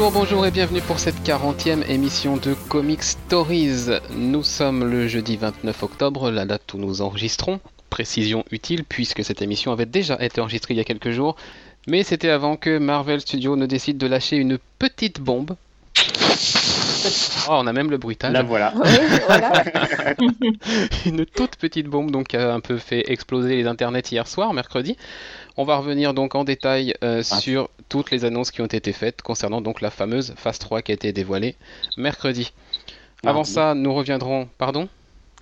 Bonjour, bonjour et bienvenue pour cette 40e émission de Comic Stories. Nous sommes le jeudi 29 octobre, la date où nous enregistrons. Précision utile puisque cette émission avait déjà été enregistrée il y a quelques jours, mais c'était avant que Marvel Studios ne décide de lâcher une petite bombe. Oh, on a même le bruitage. La voilà. Oui, voilà. une toute petite bombe donc qui a un peu fait exploser les internets hier soir, mercredi. On va revenir donc en détail euh, Ah. sur toutes les annonces qui ont été faites concernant donc la fameuse phase 3 qui a été dévoilée mercredi. Avant ça, nous reviendrons. Pardon?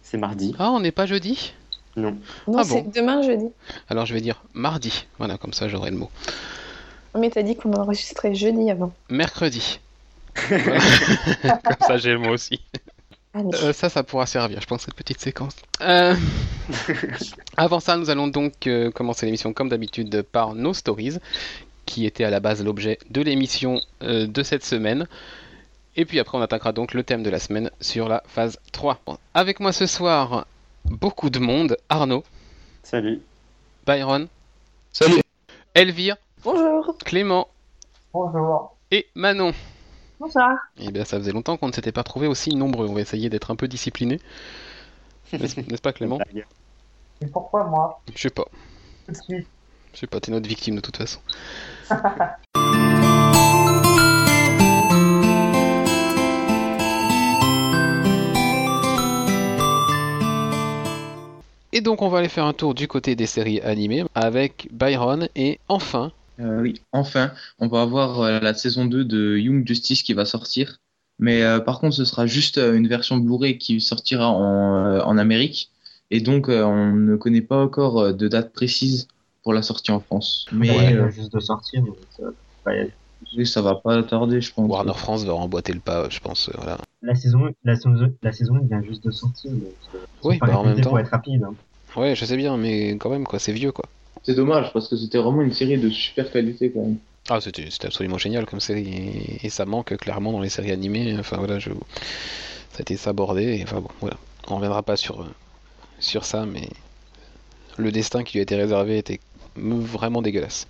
C'est mardi. Ah, on n'est pas jeudi? Non. Non, Ah c'est bon? demain jeudi. Alors je vais dire mardi. Voilà, comme ça j'aurai le mot. Mais t'as dit qu'on enregistrait jeudi avant. Mercredi. Comme ça j'ai le mot aussi. Euh, ça, ça pourra servir, je pense, cette petite séquence. Euh, Avant ça, nous allons donc euh, commencer l'émission comme d'habitude par nos stories, qui étaient à la base l'objet de l'émission euh, de cette semaine. Et puis après, on attaquera donc le thème de la semaine sur la phase 3. Avec moi ce soir, beaucoup de monde. Arnaud, Salut. Byron, Salut. Elvire, Bonjour. Clément Bonjour. et Manon. Bonsoir. Eh bien, ça faisait longtemps qu'on ne s'était pas trouvé aussi nombreux. On va essayer d'être un peu discipliné. N'est-ce pas, Clément? Et pourquoi moi? Je sais pas. Tout de suite. Je sais pas, t'es notre victime de toute façon. Et donc on va aller faire un tour du côté des séries animées avec Byron et enfin, Euh, oui, enfin, on va avoir euh, la saison 2 de Young Justice qui va sortir. Mais euh, par contre, ce sera juste euh, une version Blu-ray qui sortira en, euh, en Amérique. Et donc, euh, on ne connaît pas encore euh, de date précise pour la sortie en France. Mais Ouais, euh, juste de sortir. euh, va y aller. oui, ça va pas tarder, je pense. Warner France va emboîter le pas, je pense. Voilà. La saison, la saison, la saison vient juste de sortir. Donc, Oui, pas bah, en même temps. Pour être rapide. hein. Ouais, je sais bien, mais quand même, quoi, c'est vieux, quoi. C'est dommage parce que c'était vraiment une série de super qualité quand même. Ah, c'était absolument génial comme série, et, ça manque clairement dans les séries animées. Enfin voilà, je... ça a été sabordé, et enfin bon, voilà. On reviendra pas sur, sur ça, mais le destin qui lui a été réservé était vraiment dégueulasse.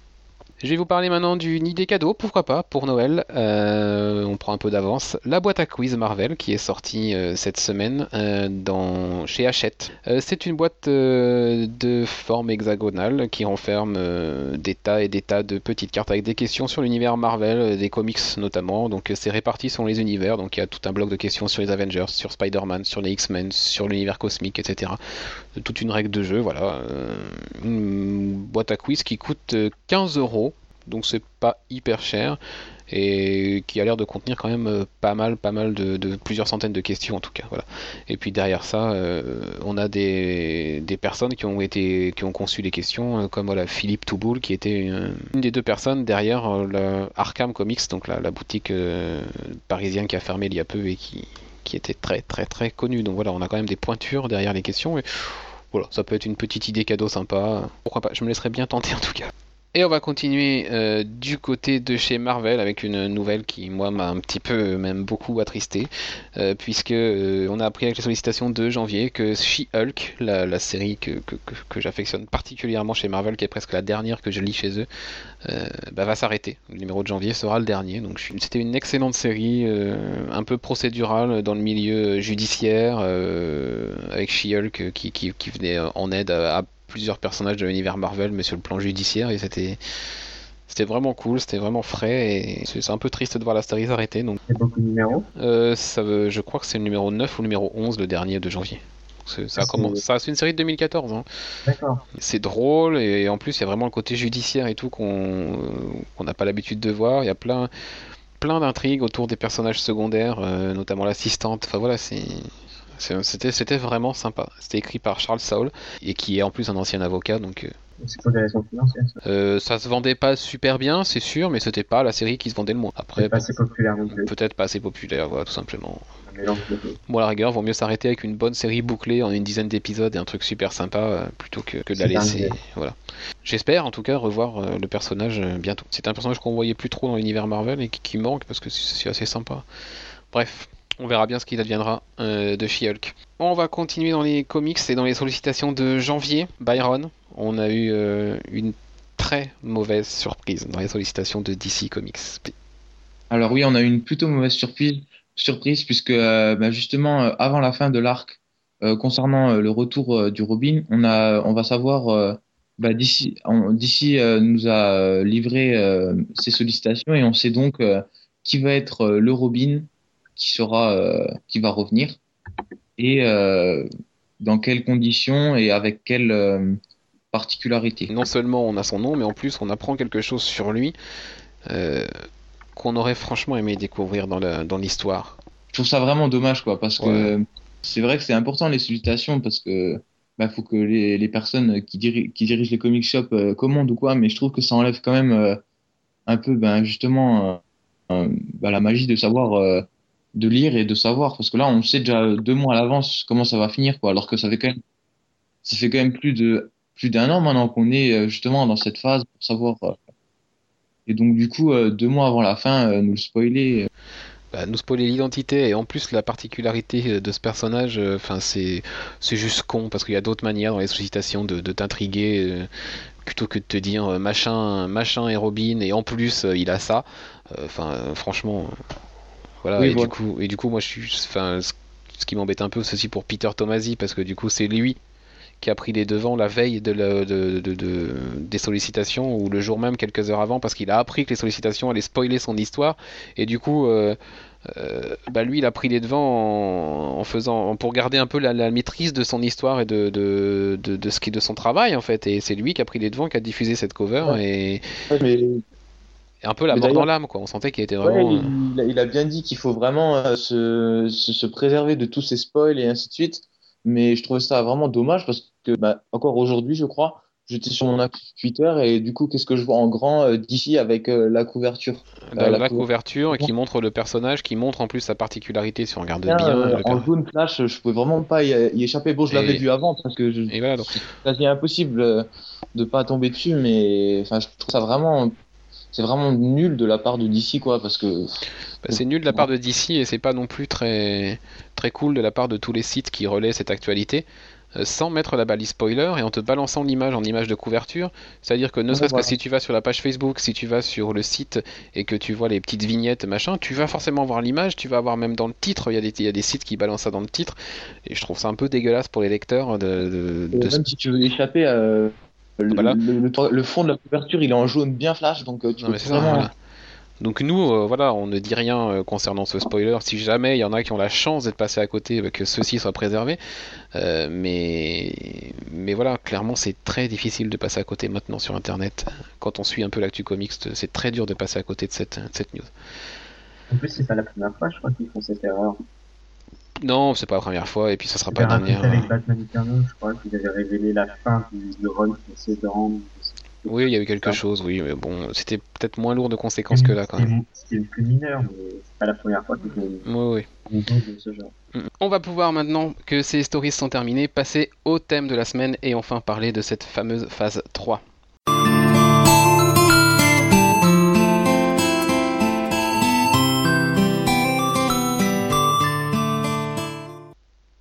Je vais vous parler maintenant d'une idée cadeau, pourquoi pas, pour Noël. Euh, on prend un peu d'avance. La boîte à quiz Marvel qui est sortie euh, cette semaine euh, chez Hachette. C'est une boîte de forme hexagonale qui renferme des tas et des tas de petites cartes avec des questions sur l'univers Marvel, des comics notamment. Donc c'est réparti selon les univers. Donc il y a tout un bloc de questions sur les Avengers, sur Spider-Man, sur les X-Men, sur l'univers cosmique, etc. Toute une règle de jeu, voilà. Euh, une boîte à quiz qui coûte euh, 15 euros. Donc c'est pas hyper cher et qui a l'air de contenir quand même euh, pas mal, pas mal de, plusieurs centaines de questions en tout cas. Voilà. Et puis derrière ça, euh, on a des, des personnes qui ont été, qui ont conçu les questions, euh, comme voilà Philippe Touboul qui était euh, une des deux personnes derrière euh, le Arkham Comics, donc la, la boutique euh, parisienne qui a fermé il y a peu et qui, qui était très très très connue. Donc voilà, on a quand même des pointures derrière les questions. Et voilà, ça peut être une petite idée cadeau sympa. Pourquoi pas Je me laisserai bien tenter en tout cas. Et on va continuer euh, du côté de chez Marvel avec une nouvelle qui, moi, m'a un petit peu, même beaucoup attristé, euh, puisque euh, on a appris avec les sollicitations de janvier que She-Hulk, la, série que, que, que- j'affectionne particulièrement chez Marvel, qui est presque la dernière que je lis chez eux, euh, bah, va s'arrêter. Le numéro de janvier sera le dernier. Donc c'était une excellente série, un peu procédurale dans le milieu judiciaire, avec She-Hulk qui, qui, qui venait en aide à plusieurs personnages de l'univers Marvel, mais sur le plan judiciaire, et c'était c'était vraiment cool, c'était vraiment frais, et c'est c'est un peu triste de voir la série s'arrêter. Donc, a beaucoup de numéros. euh, ça, veut- je crois que c'est le numéro 9 ou le numéro 11, le dernier de janvier. C'est- Ça, Ah, c'est- ça, c'est une série de 2014. hein. D'accord. C'est drôle et en plus il y a vraiment le côté judiciaire et tout qu'on n'a pas l'habitude de voir. Il y a plein plein d'intrigues autour des personnages secondaires, euh, notamment l'assistante. Enfin voilà, c'est c'est- c'était vraiment sympa. C'était écrit par Charles Saul et qui est en plus un ancien avocat donc euh, C'est pour des raisons financières. Ça. euh, ça se vendait pas super bien, c'est sûr, mais c'était pas la série qui se vendait le moins. Après pas assez populaire peut-être pas assez populaire, voilà, tout simplement. Bon, à la rigueur, vaut mieux s'arrêter avec une bonne série bouclée en une dizaine d'épisodes et un truc super sympa euh, plutôt que, que de la laisser. Voilà. J'espère en tout cas revoir euh, le personnage euh, bientôt. C'est un personnage qu'on voyait plus trop dans l'univers Marvel et qui, qui manque parce que c'est assez sympa. Bref, on verra bien ce qu'il adviendra euh, de She-Hulk. On va continuer dans les comics et dans les sollicitations de janvier. Byron, on a eu euh, une très mauvaise surprise dans les sollicitations de DC Comics. Alors oui, on a eu une plutôt mauvaise surprise, surprise puisque euh, bah, justement avant la fin de l'arc concernant le retour du Robin, on a, on va savoir bah, d'ici euh, nous a livré ses sollicitations et on sait donc qui va être le Robin qui sera, euh, qui va revenir et euh, dans quelles conditions et avec quelle euh, particularité. Non seulement on a son nom, mais en plus on apprend quelque chose sur lui euh, qu'on aurait franchement aimé découvrir dans l'histoire. je trouve ça vraiment dommage, quoi, parce que c'est vrai que c'est important les sollicitations, parce que bah, faut que les, les personnes qui, diri- qui dirigent les comic shops euh, commandent ou quoi, mais je trouve que ça enlève quand même euh, un peu, ben, justement, bah, la magie de savoir, de lire et de savoir, parce que là, on sait déjà deux mois à l'avance comment ça va finir, quoi, alors que ça fait quand même, ça fait quand même plus de, plus d'un an maintenant qu'on est euh, justement dans cette phase pour savoir. euh, et donc, du coup, euh, deux mois avant la fin, nous le spoiler, Bah, nous spoiler l'identité et en plus la particularité de ce personnage, enfin c'est c'est juste con parce qu'il y a d'autres manières dans les sollicitations de, t'intriguer plutôt que de te dire machin machin et Robin et en plus il a ça. Enfin franchement voilà Oui, et du coup et du coup moi je suis enfin ce, ce qui m'embête un peu c'est aussi pour Peter Tomasi parce que du coup c'est lui qui a pris les devants la veille de la- de- de- de- des sollicitations ou le jour même quelques heures avant parce qu'il a appris que les sollicitations allaient spoiler son histoire. Et du coup euh, euh, bah lui il a pris les devants en, en faisant pour garder un peu la, la maîtrise de son histoire et de, de, de, de ce qui de son travail en fait. Et c'est lui qui a pris les devants qui a diffusé cette cover et, mais un peu la Mais mort dans l'âme quoi on sentait qu'il était vraiment il, a- il a bien dit qu'il faut vraiment euh, se, se, se préserver de tous ces spoils et ainsi de suite. Mais je trouvais ça vraiment dommage parce que, bah, encore aujourd'hui, je crois, j'étais sur mon Twitter et du coup, qu'est-ce que je vois en grand euh, d'ici avec euh, la couverture? la, Euh, la la couver- couverture qui montre le personnage qui montre en plus sa particularité si on regarde Bien, bien en jaune flash, je pouvais vraiment pas y, y échapper. Bon, je l'avais vu avant parce que je, voilà donc c'est impossible de pas tomber dessus, mais enfin, je trouve ça vraiment, c'est vraiment nul de la part de DC, quoi, parce que Bah, c'est nul de la part de DC et c'est pas non plus très, très cool de la part de tous les sites qui relaient cette actualité euh, sans mettre la balise spoiler et en te balançant l'image en image de couverture. C'est-à-dire que ne serait-ce voilà. que si tu vas sur la page Facebook, si tu vas sur le site et que tu vois les petites vignettes, machin, tu vas forcément voir l'image, tu vas avoir même dans le titre, il y, a des, il y a des sites qui balancent ça dans le titre et je trouve ça un peu dégueulasse pour les lecteurs de, de- Et de- même si tu veux échapper, euh, le, Voilà. le, le- le fond de la couverture, il est en jaune bien flash, donc euh, tu Non, peux mais c'est ça, vraiment. voilà. Donc nous, euh, voilà, on ne dit rien euh, concernant ce spoiler. Si jamais il y en a qui ont la chance d'être passés à côté, bah, que ceux-ci soient préservés. Euh, mais, mais voilà, clairement, c'est très difficile de passer à côté maintenant sur Internet. Quand on suit un peu l'actu comics, c'est très dur de passer à côté de cette, de cette news. En plus, c'est pas la première fois, je crois, qu'ils font cette erreur. Non, c'est pas la première fois, et puis ça sera pas la dernière. avec Batman Eternal, je crois, qu'ils avaient révélé la fin du, du run précédent. Oui, il y a eu quelque Ça. chose, oui, mais bon, c'était peut-être moins lourd de conséquences que là quand même. C'était plus mineur, mais c'est pas la première fois font Oui, oui. de ce genre. On va pouvoir maintenant que ces stories sont terminées, passer au thème de la semaine et enfin parler de cette fameuse phase 3.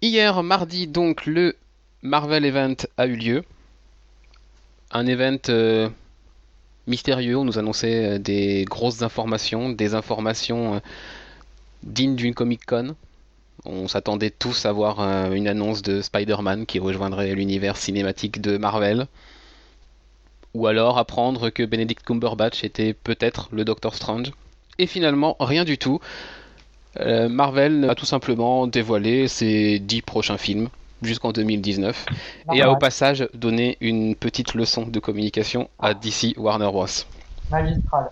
Hier mardi donc le Marvel Event a eu lieu. Un event euh, mystérieux, on nous annonçait euh, des grosses informations, des informations euh, dignes d'une Comic Con. On s'attendait tous à voir une annonce de Spider-Man qui rejoindrait l'univers cinématique de Marvel. Ou alors apprendre que Benedict Cumberbatch était peut-être le Doctor Strange. Et finalement, rien du tout. Euh, Marvel a tout simplement dévoilé ses 10 prochains films jusqu'en 2019 et a au passage donné une petite leçon de communication à DC Warner Bros. Magistral.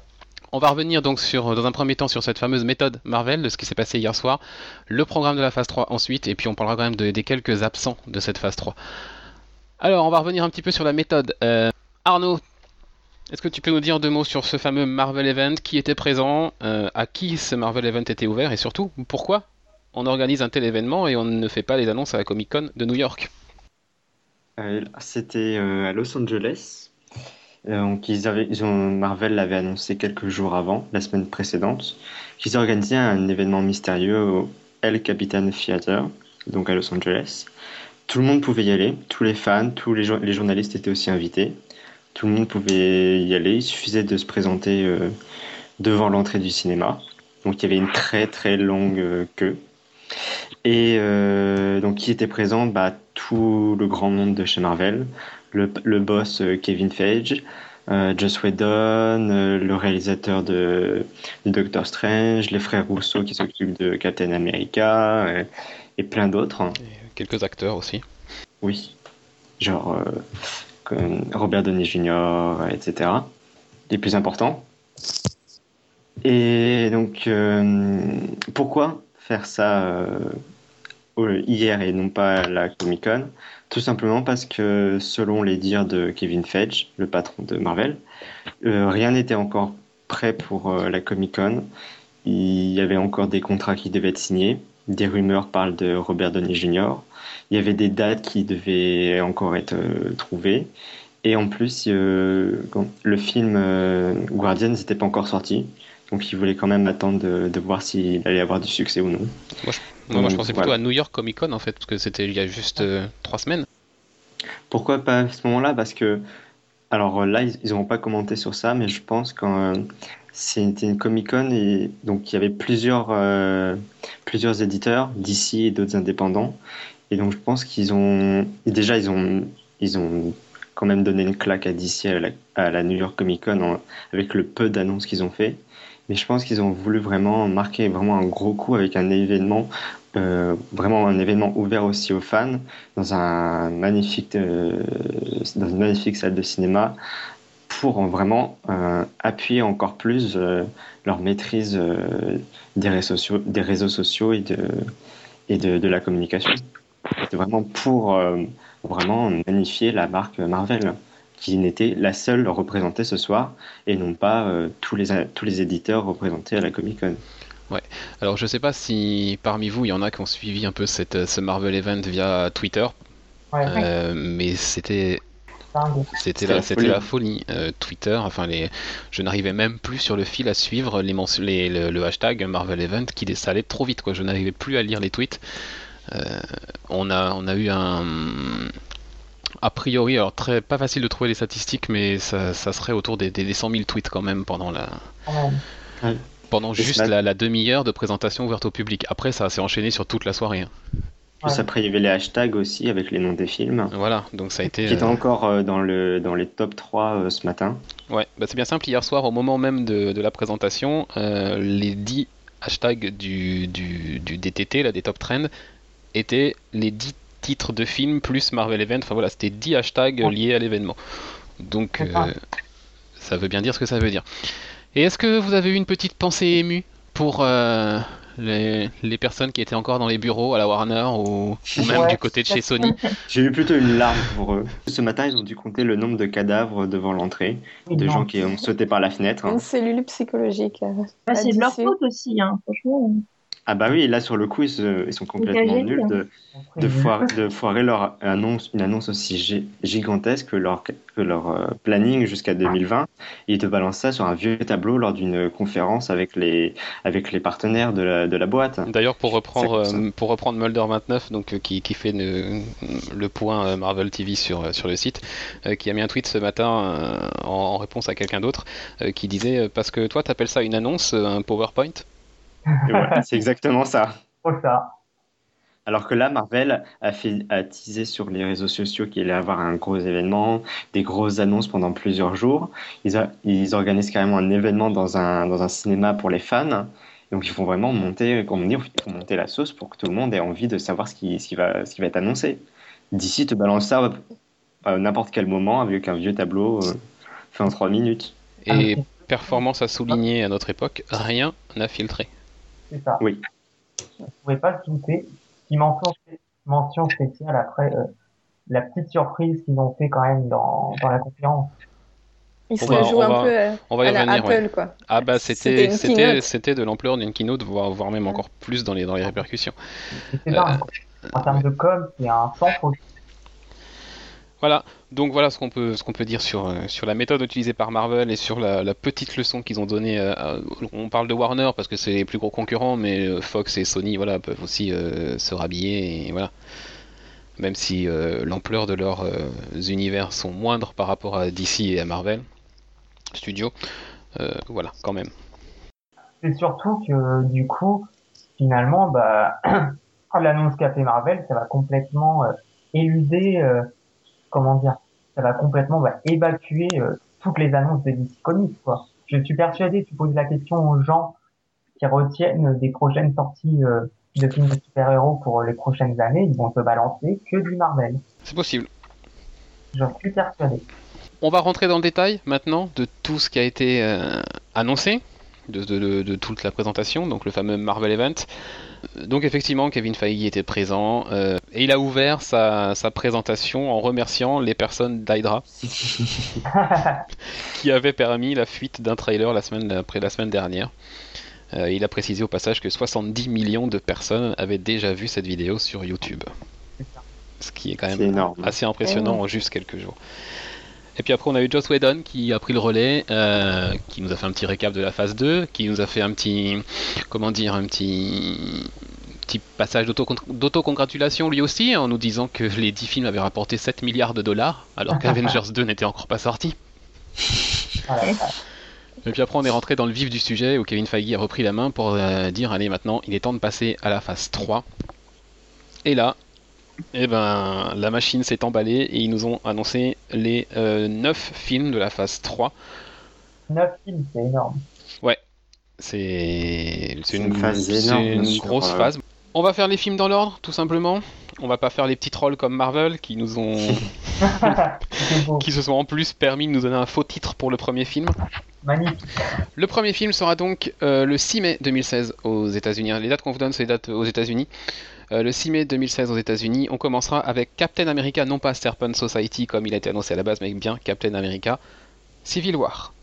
On va revenir donc sur, dans un premier temps sur cette fameuse méthode Marvel, de ce qui s'est passé hier soir, le programme de la phase 3 ensuite, et puis on parlera quand même de- des quelques absents de cette phase 3. Alors, on va revenir un petit peu sur la méthode. Euh, Arnaud, est-ce que tu peux nous dire deux mots sur ce fameux Marvel Event, qui était présent, euh, à qui ce Marvel Event était ouvert, et surtout, pourquoi on organise un tel événement et on ne fait pas les annonces à la Comic Con de New York? Euh, C'était euh, à Los Angeles. Donc ils avaient, Marvel l'avait annoncé quelques jours avant, la semaine précédente, qu'ils organisaient un événement mystérieux au El Capitan Theater, donc à Los Angeles. Tout le monde pouvait y aller, tous les fans, tous les journalistes étaient aussi invités. Tout le monde pouvait y aller, il suffisait de se présenter euh, devant l'entrée du cinéma. Donc il y avait une très très longue euh, queue. Et euh, donc qui était présent? Bah, Tout le grand monde de chez Marvel, le, le boss Kevin Feige, Joss Whedon, le réalisateur de, de Doctor Strange, les frères Rousseau qui s'occupent de Captain America et plein d'autres. Et quelques acteurs aussi. Oui, genre euh, Robert Downey Jr., etc. Les plus importants. Et donc, euh, pourquoi faire ça euh, hier et non pas à la Comic Con? Tout simplement parce que, selon les dires de Kevin Feige, le patron de Marvel, euh, rien n'était encore prêt pour la Comic Con. Il y avait encore des contrats qui devaient être signés. Des rumeurs parlent de Robert Downey Jr. Il y avait des dates qui devaient encore être euh, trouvées. Et en plus, euh, quand- le film euh, Guardians n'était pas encore sorti. Donc il voulait quand même attendre de, de voir s'il allait avoir du succès ou non. Moi, moi, je pensais plutôt voilà. à New York Comic Con en fait, parce que c'était il y a juste trois semaines. Pourquoi pas à ce moment-là? Parce que, alors là, ils n'ont pas commenté sur ça, mais je pense que euh, c'était une Comic-Con et donc il y avait plusieurs, euh, plusieurs éditeurs d'ici et d'autres indépendants. Et donc je pense qu'ils ont, déjà ils ont, ils ont quand même donné une claque à DC à la, New York Comic Con avec le peu d'annonces qu'ils ont fait. Mais je pense qu'ils ont voulu vraiment marquer vraiment un gros coup avec un événement, euh, vraiment un événement ouvert aussi aux fans dans un magnifique, euh, dans une magnifique salle de cinéma pour en vraiment euh, appuyer encore plus leur maîtrise des, réseaux sociaux, des réseaux sociaux et de, et de la communication. C'est vraiment pour euh, vraiment magnifier la marque Marvel, qui n'était la seule représentée ce soir, et non pas euh, tous, les, tous les éditeurs représentés à la Comic Con. Alors je sais pas si parmi vous il y en a qui ont suivi un peu cette, ce Marvel Event via Twitter, Ouais, euh, mais c'était. C'était C'était la, la c'était folie. la folie. Euh, Twitter, enfin les, je n'arrivais même plus sur le fil à suivre les, les- le, le hashtag Marvel Event qui ça allait trop vite quoi. Je n'arrivais plus à lire les tweets. Euh, on a on a eu un a priori alors très pas facile de trouver les statistiques mais ça, ça serait autour des, des, des 100 000 tweets quand même pendant la même. pendant Et juste la, la demi-heure de présentation ouverte au public. Après ça s'est enchaîné sur toute la soirée. hein. Plus Ouais. après, il y avait les hashtags aussi avec les noms des films. Voilà donc ça a été. qui était euh, encore euh, dans, le, dans les top 3 euh, ce matin. Ouais, bah c'est bien simple. Hier soir, au moment même de, de la présentation, euh, les 10 hashtags du, du, du DTT, là, des top trends, étaient les 10 titres de films plus Marvel Event. Enfin voilà, c'était 10 hashtags Ouais. liés à l'événement. Donc, euh, ça veut bien dire ce que ça veut dire. Et est-ce que vous avez eu une petite pensée émue pour euh, les, les personnes qui étaient encore dans les bureaux à la Warner ou, ou même Ouais. du côté de chez Sony? J'ai eu plutôt une larme pour eux. Ce matin, ils ont dû compter le nombre de cadavres devant l'entrée, de non. gens qui ont sauté par la fenêtre. Une cellule psychologique. euh, Bah, c'est de leur faute aussi, hein, franchement. Ah bah oui, là sur le coup, ils, se- ils sont complètement nuls de, de, foirer, de foirer leur annonce, une annonce aussi gi- gigantesque que leur, que leur euh, planning jusqu'à 2020 et de balancer ça sur un vieux tableau lors d'une conférence avec les, avec les partenaires de la, de la boîte. D'ailleurs, pour reprendre, euh, pour reprendre Mulder 29, donc, euh, qui, qui fait le, le point Marvel TV sur, sur le site, qui a mis un tweet ce matin en, en réponse à quelqu'un d'autre, qui disait Parce que toi, t'appelles ça une annonce, un PowerPoint? C'est exactement ça. Trop ça. Alors que là, Marvel a, fait, a teasé sur les réseaux sociaux qu'il allait avoir un gros événement, des grosses annonces pendant plusieurs jours. Ils, a- ils organisent carrément un événement dans un, dans un cinéma pour les fans. Donc ils font vraiment monter, comme monter la sauce pour que tout le monde ait envie de savoir ce qui, ce qui, va, ce qui va être annoncé. D'ici te balance ça à n'importe quel moment avec un vieux tableau euh, fait en 3 minutes. Et performance à souligner à notre époque, rien n'a filtré. C'est ça. Oui. Vous pouvez pas le douter. Qui mention, mention spéciale après euh, la petite surprise qu'ils ont fait quand même dans, dans la conférence. Il se On va- joue on un va- peu euh, On va y à la. Apple, ouais. quoi. Ah bah C'était de l'ampleur d'une keynote, voire, voire même encore plus dans les, dans les répercussions. C'est dingue. quoi. En termes de com, c'est un sans faute. Voilà, donc voilà ce qu'on peut, dire sur, euh, sur la méthode utilisée par Marvel et sur la, petite leçon qu'ils ont donnée. euh, à- on parle de Warner parce que c'est les plus gros concurrents, mais euh, Fox et Sony peuvent aussi euh, se rhabiller. Même si euh, l'ampleur de leurs euh, univers sont moindres par rapport à DC et à Marvel Studios, euh, voilà, quand même. c'est surtout que du coup, finalement, bah, l'annonce qu'a fait Marvel, ça va complètement euh, éluder, euh, comment dire, ça va complètement bah, évacuer euh, toutes les annonces de DC Comics, quoi. Je suis persuadé, tu poses la question aux gens qui retiennent des prochaines sorties euh, de films de super-héros pour les prochaines années, ils vont te balancer que du Marvel. C'est possible. J'en suis persuadé. On va rentrer dans le détail maintenant de tout ce qui a été euh, annoncé, de, de- de- de toute la présentation, donc le fameux Marvel Event. Donc effectivement, Kevin Feige était présent euh, et il a ouvert sa, sa présentation en remerciant les personnes d'Hydra qui avaient permis la fuite d'un trailer la semaine, après la semaine dernière. Euh, il a précisé au passage que 70 millions de personnes avaient déjà vu cette vidéo sur YouTube. Ce qui est quand même énorme. assez impressionnant en juste quelques jours. Et puis après, on a eu Joss Whedon qui a pris le relais, euh, qui nous a fait un petit récap de la phase 2, qui nous a fait un petit, comment dire, un petit, petit passage d'auto- d'autocongratulation lui aussi, en nous disant que les 10 films avaient rapporté 7 milliards de dollars, alors qu'Avengers 2 n'était encore pas sorti. Et puis après, on est rentré dans le vif du sujet où Kevin Feige a repris la main pour euh, dire allez, maintenant, il est temps de passer à la phase 3. Et là, eh ben, la machine s'est emballée et ils nous ont annoncé les 9 films de la phase 3. Neuf films, c'est énorme. C'est c'est C'est une, une phase c'est énorme, une sur, grosse euh, phase. On va faire les films dans l'ordre, tout simplement. On va pas faire les petits trolls comme Marvel qui nous ont, qui se sont en plus permis de nous donner un faux titre pour le premier film. Magnifique. Le premier film sera donc euh, le 6 mai 2016 aux États-Unis. Les dates qu'on vous donne, c'est les dates aux États-Unis. Euh, le 6 mai 2016 aux États-Unis, on commencera avec Captain America, non pas Serpent Society comme il a été annoncé à la base, mais bien Captain America Civil War.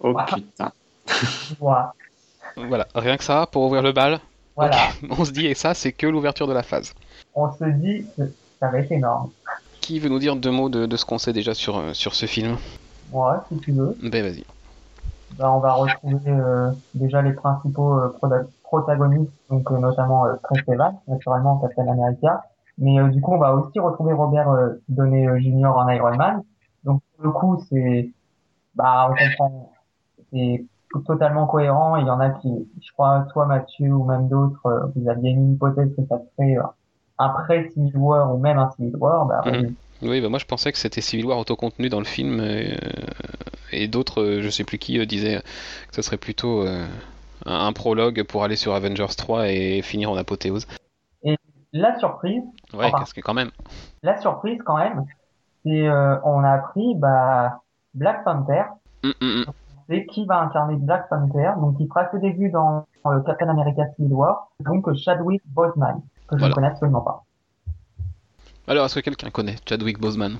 Oh putain. Voilà. Rien que ça pour ouvrir le bal. Voilà. On se dit, et ça, c'est que l'ouverture de la phase. On se dit que ça va être énorme. Qui veut nous dire deux mots de, de ce qu'on sait déjà sur, euh, sur ce film Moi, si tu veux. Ben vas-y. Ben, on va retrouver euh, déjà les principaux euh, protagonistes, donc euh, notamment euh, Chris Evans, naturellement Captain America. Mais euh, du coup, on va aussi retrouver Robert Downey Jr. en Iron Man. Donc pour le coup, c'est, bah, on comprend, c'est totalement cohérent. Il y en a qui, je crois, toi Mathieu ou même d'autres, vous aviez une hypothèse que ça serait après Civil War ou même un Civil War. Bah, Mhm. Oui, bah moi je pensais que c'était Civil War autocontenu dans le film, et d'autres, je sais plus qui, disaient que ce serait plutôt euh, un, un prologue pour aller sur Avengers 3 et finir en apothéose. la surprise, Ouais, Enfin. parce que quand même. la surprise quand même, c'est euh, on a appris bah Black Panther, hum. c'est qui va incarner Black Panther, donc il fera ses débuts dans, dans le Captain America Civil War, donc Chadwick Boseman, que je Voilà. ne connais absolument pas. Alors, est-ce que quelqu'un connaît Chadwick Boseman?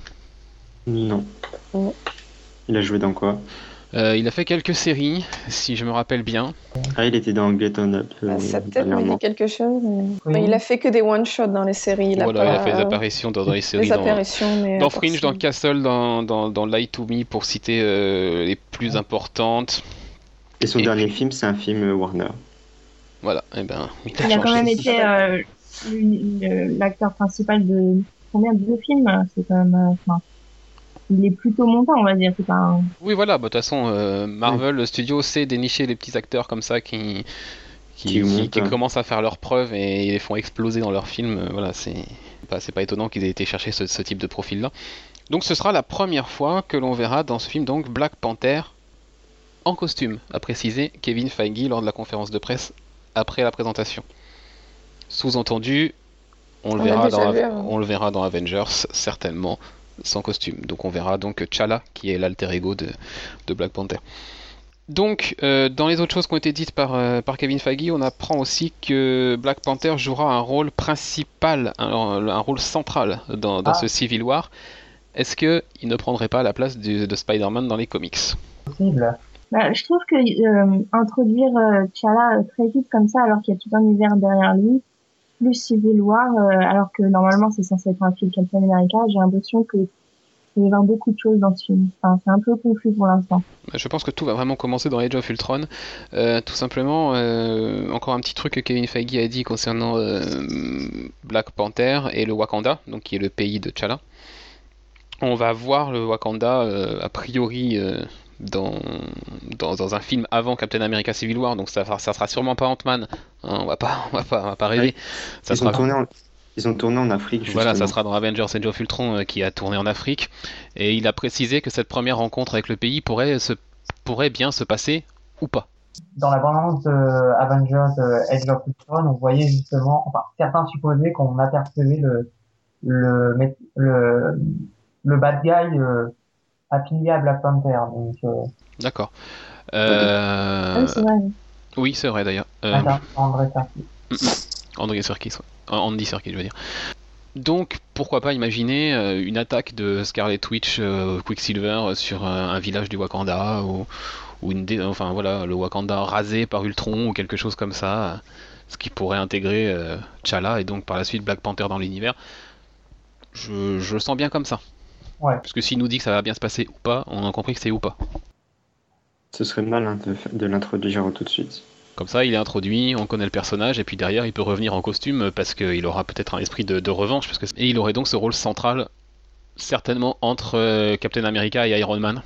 Non. Il a joué dans quoi? Euh, Il a fait quelques séries, si je me rappelle bien. Ah, il était dans Get On Up euh, Ah, Ça peut-être me dernièrement. dit quelque chose. mais- il a fait que des one-shots dans les séries. Il a voilà, pas... il a fait des apparitions dans, dans les séries. des dans- apparitions, mais Dans à part Fringe, dans Castle, dans, dans, dans Lie to Me, pour citer euh, les plus importantes. Et son Et dernier puis- film, c'est un film euh, Warner. Voilà, et ben, il a Il a quand même été euh, l'acteur principal de combien de deux films C'est quand même. euh, enfin, il est plutôt montant, on va dire. C'est pas un... Oui, voilà, bah, de toute façon, euh, Marvel, le studio, sait dénicher les petits acteurs comme ça qui, qui, Qui qui- montent, qui hein. commencent à faire leurs preuves et ils les font exploser dans leurs films. Euh, Voilà, c'est pas, c'est pas étonnant qu'ils aient été chercher ce, ce type de profil-là. Donc, ce sera la première fois que l'on verra dans ce film donc Black Panther en costume, a précisé Kevin Feige lors de la conférence de presse après la présentation. Sous-entendu, on on le verra dans Avengers certainement sans costume. Donc on verra donc T'Challa qui est l'alter ego de, de Black Panther. Donc euh, dans les autres choses qui ont été dites par, euh, par Kevin Feige, on apprend aussi que Black Panther jouera un rôle principal, un, un rôle central dans, dans Ah. ce Civil War. Est-ce que il ne prendrait pas la place du- de Spider-Man dans les comics? Possible. Bah, je trouve que euh, introduire T'Challa très vite comme ça, alors qu'il y a tout un univers derrière lui, plus Civil War, euh, alors que normalement c'est censé être un film Captain America, j'ai l'impression que il y avoir beaucoup de choses dans ce film. C'est un peu confus pour l'instant. Je pense que tout va vraiment commencer dans Age of Ultron. Euh, tout simplement, euh, encore un petit truc que Kevin Feige a dit concernant Black Panther et le Wakanda, donc qui est le pays de T'Challa. On va voir le Wakanda a priori euh, dans, dans, un film avant Captain America Civil War, donc ça, ça sera sûrement pas Ant-Man. Hein, on va pas, on va pas, on va pas rêver. Ça ils, sera... ont tourné en, ils ont tourné en Afrique. Justement. Voilà, ça sera dans Avengers Age of Ultron euh, qui a tourné en Afrique, et il a précisé que cette première rencontre avec le pays pourrait se pourrait bien se passer ou pas. Dans la bande de Avengers Age of Ultron, on voyait justement, enfin certains supposaient qu'on apercevait le le le, le bad guy euh, affilié à Black Panther. Euh, D'accord. Euh... oui, c'est vrai d'ailleurs. Euh... André Serkis. Mm, mm. André Serkis, Andy Serkis, je veux dire. Donc, pourquoi pas imaginer une attaque de Scarlet Witch Quicksilver sur un, village du Wakanda ou, ou une enfin voilà le Wakanda rasé par Ultron ou quelque chose comme ça, ce qui pourrait intégrer T'Challa et donc par la suite Black Panther dans l'univers. Je, je, le sens bien comme ça. Parce que s'il nous dit que ça va bien se passer ou pas, on a compris que c'est ou pas. Ce serait mal de, de l'introduire tout de suite. Comme ça, il est introduit, on connaît le personnage, et puis derrière, il peut revenir en costume parce qu'il aura peut-être un esprit de, revanche. Parce que... Et il aurait donc ce rôle central, certainement, entre euh, Captain America et Iron Man.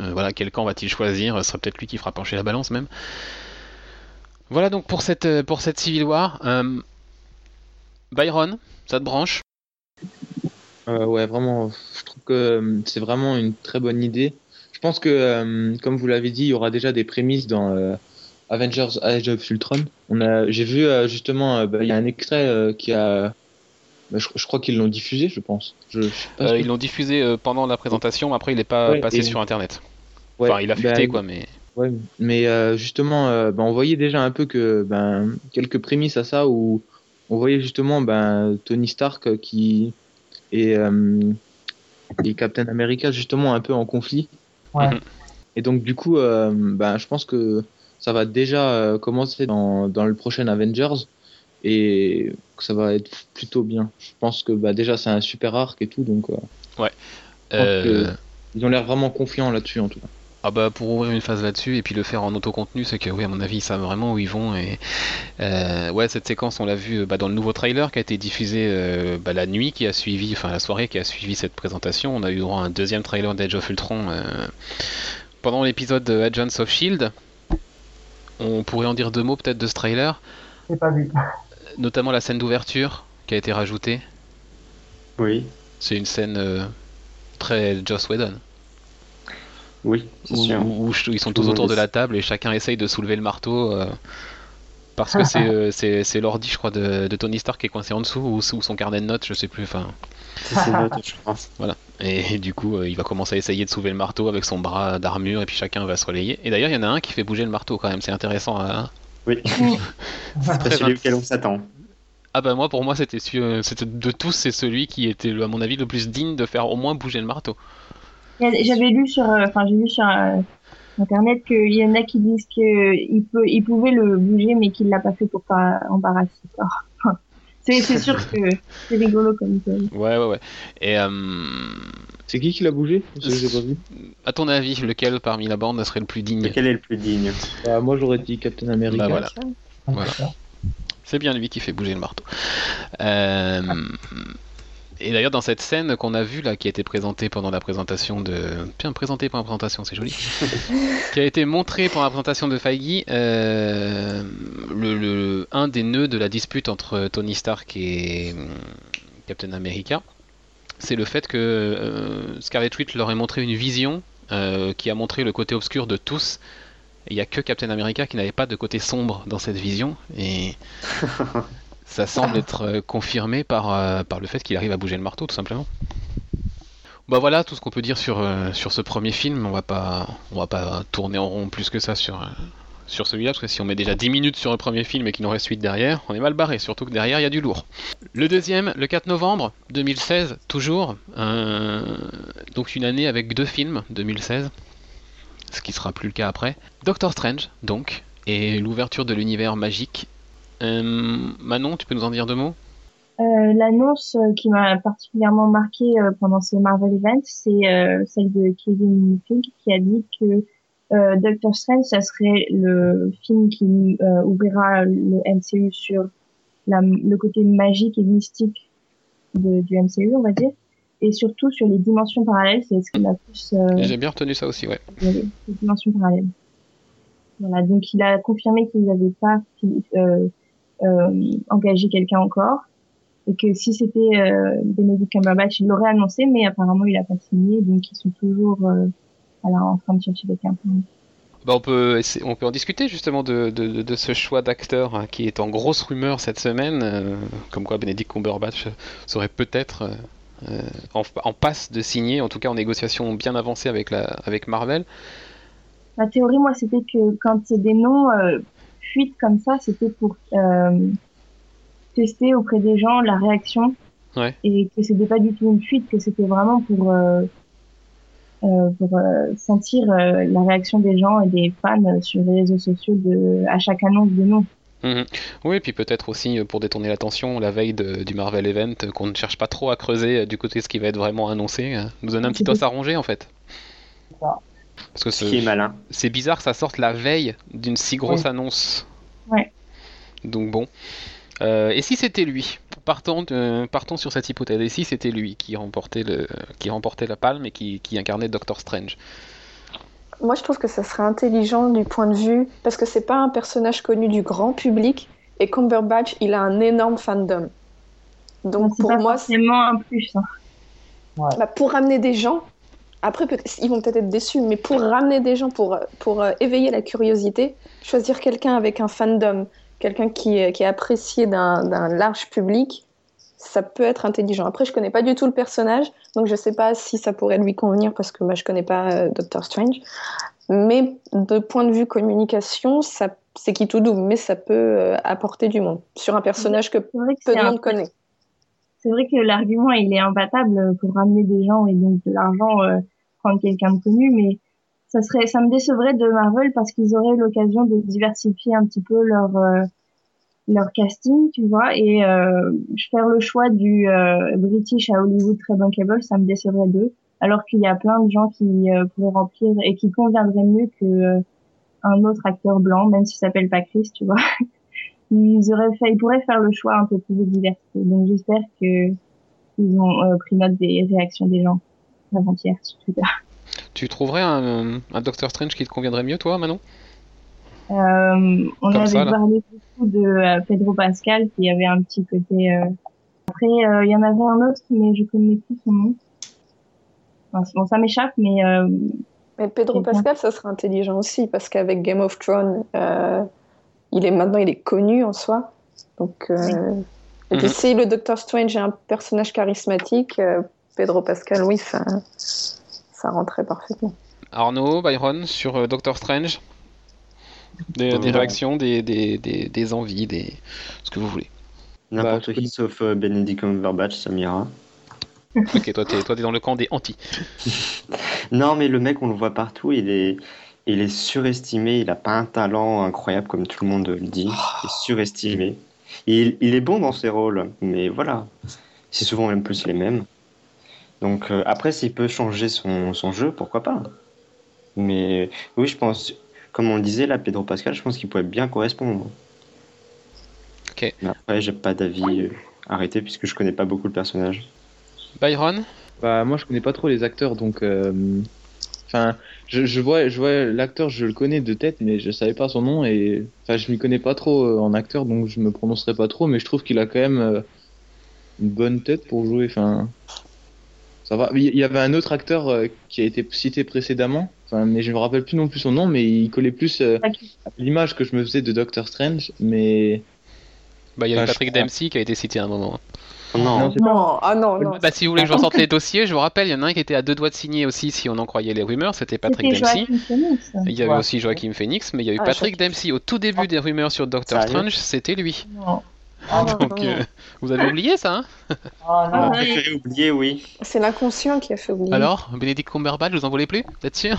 Euh, voilà, quel camp va-t-il choisir? Ce serait peut-être lui qui fera pencher la balance même. Voilà donc pour cette, euh, pour cette Civil War. Byron, ça te branche? Euh, ouais, vraiment, je trouve que euh, c'est vraiment une très bonne idée. Je pense que, euh, comme vous l'avez dit, il y aura déjà des prémices dans Avengers Age of Ultron. On a, j'ai vu justement, bah, il y a un extrait qui a, bah, je, crois qu'ils l'ont diffusé, je pense. Je, ils l'ont diffusé pendant la présentation, mais après il n'est pas passé sur Internet. enfin, il a fuité bah, quoi, mais. Ouais, mais justement, on voyait déjà un peu que ben quelques prémices à ça où on voyait justement ben Tony Stark qui et, euh, et Captain America justement un peu en conflit. Ouais. Et donc du coup, euh, bah, je pense que ça va déjà euh, commencer dans, dans le prochain Avengers et que ça va être plutôt bien. Je pense que bah, déjà c'est un super arc et tout, donc ouais. ils ont l'air vraiment confiants là-dessus en tout cas. Ah bah pour ouvrir une phase là-dessus et puis le faire en autocontenu, c'est que oui à mon avis ils savent vraiment où ils vont et euh, ouais cette séquence on l'a vu bah, dans le nouveau trailer qui a été diffusé euh, bah, la nuit qui a suivi, enfin la soirée qui a suivi cette présentation. On a eu droit à un deuxième trailer d'Edge of Ultron euh, pendant l'épisode de Agents of Shield. On pourrait en dire deux mots peut-être de ce trailer? J'ai pas vu. Notamment la scène d'ouverture qui a été rajoutée. Oui. C'est une scène très Joss Whedon. Oui, c'est sûr. Où, ils sont tous autour de la table et chacun essaye de soulever le marteau. Euh, parce que euh, c'est c'est l'ordi, je crois, de, de, Tony Stark qui est coincé en dessous ou, ou son carnet de notes, je sais plus. Enfin. C'est ses notes, je pense. Voilà. Et, du coup, euh, il va commencer à essayer de soulever le marteau avec son bras d'armure et puis chacun va se relayer. Et d'ailleurs, il y en a un qui fait bouger le marteau quand même. C'est intéressant. Hein oui. c'est celui auquel on s'attend. Ah bah moi, pour moi, c'était de tous, c'est celui qui était, à mon avis, le plus digne de faire au moins bouger le marteau. J'avais lu sur, euh, enfin j'ai vu sur euh, internet qu'il y en a qui disent qu'il peut, il pouvait le bouger mais qu'il l'a pas fait pour pas embarrasser. c'est sûr que c'est rigolo comme ça. Ouais ouais ouais. Et euh, c'est qui qui l'a bougé? À ton avis, lequel parmi la bande serait le plus digne? Lequel est le plus digne? Bah, Moi j'aurais dit Captain America. Bah, voilà. C'est bien lui qui fait bouger le marteau. Euh, et d'ailleurs, dans cette scène qu'on a vue là, qui a été présentée pendant la présentation de. Bien présentée pendant la présentation, c'est joli. qui a été montrée pendant la présentation de Feige, euh, le, un des nœuds de la dispute entre Tony Stark et euh, Captain America, c'est le fait que euh, Scarlet Witch leur ait montré une vision qui a montré le côté obscur de tous. Il n'y a que Captain America qui n'avait pas de côté sombre dans cette vision. Et ça semble être euh, confirmé par, euh, par le fait qu'il arrive à bouger le marteau, tout simplement. Bah voilà tout ce qu'on peut dire sur, euh, sur ce premier film. On va pas on va pas tourner en rond plus que ça sur, sur celui-là, parce que si on met déjà 10 minutes sur le premier film et qu'il nous reste 8 derrière, on est mal barré, surtout que derrière il y a du lourd. Le deuxième, le 4 novembre 2016, toujours. donc une année avec deux films, 2016, ce qui sera plus le cas après. Doctor Strange, donc, et l'ouverture de l'univers magique Manon, tu peux nous en dire deux mots? Euh, L'annonce euh, qui m'a particulièrement marqué pendant ce Marvel Event, c'est celle de Kevin Feige qui a dit que Doctor Strange, ça serait le film qui ouvrira le MCU sur le côté magique et mystique du MCU, on va dire. et surtout sur les dimensions parallèles, c'est ce qui m'a plus. Euh, J'ai bien retenu ça aussi, ouais. Les, dimensions parallèles. Voilà, donc il a confirmé qu'ils n'avaient pas euh, engagé quelqu'un encore et que si c'était euh, Benedict Cumberbatch, il l'aurait annoncé, mais apparemment il a pas signé, donc ils sont toujours euh, en train de chercher quelqu'un. Bah on, peut on peut en discuter justement de, de, de ce choix d'acteur hein, qui est en grosse rumeur cette semaine, euh, comme quoi Benedict Cumberbatch serait peut-être en, en, passe de signer, en tout cas en négociation bien avancée avec, la, avec Marvel. La théorie, moi, c'était que quand des noms euh, fuitent comme ça, c'était pour tester auprès des gens la réaction. Ouais. Et que c'était pas du tout une fuite, que c'était vraiment pour euh, pour euh, sentir euh, la réaction des gens et des fans sur les réseaux sociaux de, à chaque annonce de nom. Mhm. Oui, et puis peut-être aussi pour détourner l'attention la veille de, du Marvel Event, qu'on ne cherche pas trop à creuser du côté de ce qui va être vraiment annoncé, hein. nous donner un petit os à ronger en fait. Parce que ce qui est malin. C'est bizarre que ça sorte la veille d'une si grosse annonce. Ouais. Donc bon. Euh, et si c'était lui? Partons, partons sur cette hypothèse. Et si c'était lui qui remportait, le, qui remportait la palme et qui, qui incarnait Doctor Strange? Moi, je trouve que ça serait intelligent du point de vue. Parce que c'est pas un personnage connu du grand public. Et Cumberbatch, il a un énorme fandom. Donc pour moi. C'est un plus. Hein. Bah, pour ramener des gens, après, ils vont peut-être être déçus, mais pour ramener des gens, pour, pour euh, éveiller la curiosité, choisir quelqu'un avec un fandom, quelqu'un qui, qui, est apprécié d'un large public, ça peut être intelligent. Après, je connais pas du tout le personnage, donc je sais pas si ça pourrait lui convenir parce que moi, je connais pas euh, Doctor Strange. Mais de point de vue communication, ça c'est qui tout double, mais ça peut euh, apporter du monde sur un personnage que, peu de monde connaît. C'est vrai que l'argument il est imbattable pour ramener des gens et donc de l'argent euh, prendre quelqu'un de connu, mais ça serait, ça me décevrait de Marvel parce qu'ils auraient l'occasion de diversifier un petit peu leur euh, leur casting, tu vois, et euh, faire le choix du euh, British à Hollywood très bankable, ça me décevrait d'eux, alors qu'il y a plein de gens qui euh, pourraient remplir et qui conviendraient mieux que euh, un autre acteur blanc, même s'il s'appelle pas Chris, tu vois. ils auraient fait, ils pourraient faire le choix un peu plus de diversité. Donc j'espère que ils ont pris note des réactions des gens avant-hier sur Twitter. Tu trouverais un, un Doctor Strange qui te conviendrait mieux, toi, Manon? Euh, On avait parlé beaucoup de euh, Pedro Pascal, qui avait un petit côté... Euh... Après, euh, il y en avait un autre, mais je connais plus son nom. Enfin, bon, ça m'échappe, mais... Euh, mais Pedro Pascal, ça serait intelligent aussi, parce qu'avec Game of Thrones, il est maintenant il est connu en soi. Donc, et puis, mhm. si le Doctor Strange est un personnage charismatique, Pedro Pascal, oui, ça, ça rentrait parfaitement. Arnaud, Byron, sur euh, Doctor Strange? Des, des réactions, des, des, des, envies, des... ce que vous voulez. N'importe bah, qui sauf euh, Benedict Cumberbatch, ça m'ira. ok, toi t'es, toi t'es dans le camp des anti. non, mais le mec, on le voit partout, il est, il est surestimé, il a pas un talent incroyable comme tout le monde le dit, il est surestimé. Il, il est bon dans ses rôles, mais voilà, c'est souvent même plus les mêmes. Donc euh, après, s'il peut changer son, son, jeu, pourquoi pas. Mais oui, je pense, comme on le disait là, Pedro Pascal, je pense qu'il pourrait bien correspondre. Ok. Mais après, j'ai pas d'avis euh, arrêté puisque je connais pas beaucoup le personnage. Byron? Bah moi, je connais pas trop les acteurs, donc. Euh... Enfin, je, je, vois, je vois l'acteur, je le connais de tête, mais je savais pas son nom et enfin, je m'y connais pas trop en acteur, donc je me prononcerai pas trop, mais je trouve qu'il a quand même une bonne tête pour jouer. Enfin, il y avait un autre acteur euh, qui a été cité précédemment, mais je me rappelle plus non plus son nom, mais il collait plus euh, à l'image que je me faisais de Doctor Strange, mais. Bah, il y a Patrick Dempsey qui a été cité à un moment. Non, non, ah non, non. Bah, si vous voulez que je ressorte les dossiers, je vous rappelle, il y en a un qui était à deux doigts de signer aussi, si on en croyait les rumeurs, c'était Patrick Dempsey. Il y avait aussi Joachim Phoenix, mais il y a eu ah, Patrick Dempsey au tout début des rumeurs sur Doctor Strange, c'était lui. Non. Ah, Donc, euh, vous avez oublié ça, hein Ah non, ah, préféré oublier, oui. C'est l'inconscient qui a fait oublier. Alors, Bénédicte Cumberbatch, vous en voulez plus? Vous êtes sûr?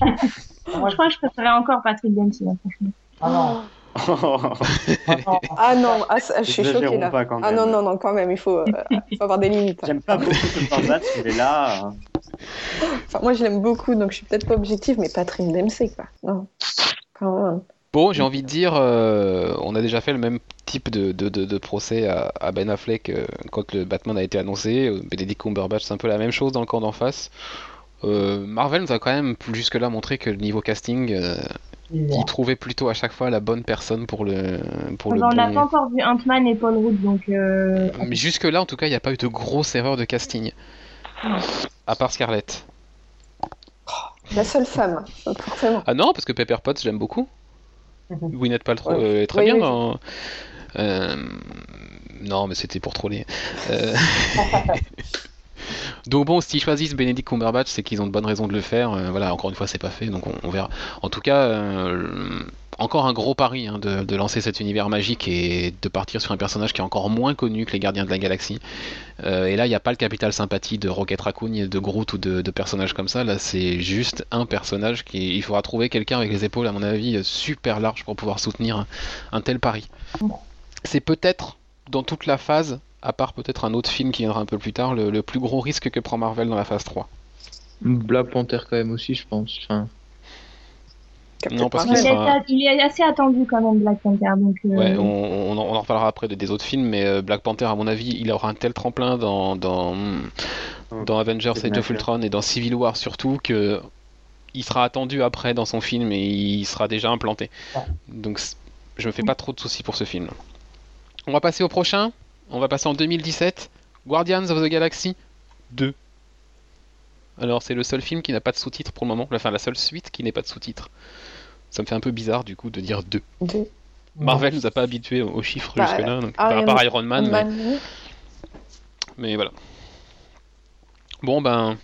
Moi, je crois que je préférais encore Patrick Dempsey, franchement. Ah non. ah non, ah, je suis choquée là. Ah non, non, non, quand même, il faut, euh, faut avoir des limites. J'aime pas beaucoup Cumberbatch, mais là. Enfin, moi, je l'aime beaucoup, donc je suis peut-être pas objective, mais Patrick Dempsey, quoi. Non, quand même. Bon, j'ai envie de dire, euh, on a déjà fait le même type de, de, de- de procès à, à Ben Affleck euh, quand le Batman a été annoncé. Euh, Benedict Cumberbatch, c'est un peu la même chose dans le camp d'en face. Euh, Marvel nous a quand même jusque-là montré que le niveau casting, euh, il trouvait plutôt à chaque fois la bonne personne pour le pour le on n'a bon- pas encore vu Ant-Man et Paul Rudd, donc euh, Mais jusque-là, en tout cas, il n'y a pas eu de grosse erreur de casting. Non. À part Scarlett. La seule femme, forcément. Ah non, parce que Pepper Potts, j'aime beaucoup. Gwyneth Paltrow Ouais. euh, est très Oui, bien oui. dans... Euh, Non, mais c'était pour troller. Euh, Donc bon, s'ils choisissent Benedict Cumberbatch, c'est qu'ils ont de bonnes raisons de le faire. Euh, voilà, encore une fois, c'est pas fait, donc on, on verra. En tout cas, encore un gros pari hein, de, lancer cet univers magique et de partir sur un personnage qui est encore moins connu que les Gardiens de la Galaxie. Euh, et là, il n'y a pas le capital sympathie de Rocket Raccoon, de Groot ou de, personnages comme ça. Là, c'est juste un personnage qui. Il faudra trouver quelqu'un avec les épaules, à mon avis, super larges pour pouvoir soutenir un, tel pari. C'est peut-être dans toute la phase, à part peut-être un autre film qui viendra un peu plus tard, le, le plus gros risque que prend Marvel dans la phase 3. Black Panther quand même aussi, je pense. Enfin, Non, parce il, qu'il sera. il est assez attendu quand même Black Panther, donc euh, Ouais, on, on en, on en reparlera après de- des autres films, mais euh, Black Panther, à mon avis, il aura un tel tremplin dans, dans, dans Avengers Age of. Ultron et dans Civil War surtout que il sera attendu après dans son film et il sera déjà implanté. Ouais. Donc je me fais pas trop de soucis pour ce film. On va passer au prochain. On va passer en 2017. Guardians of the Galaxy 2. Alors c'est le seul film qui n'a pas de sous-titres pour le moment. Enfin la seule suite qui n'est pas de sous-titres. Ça me fait un peu bizarre du coup de dire 2. Deux. Marvel nous a pas habitués aux chiffres Bah, jusque-là, donc, Iron- à part Iron Man, mais, Man, oui. mais voilà. Bon ben,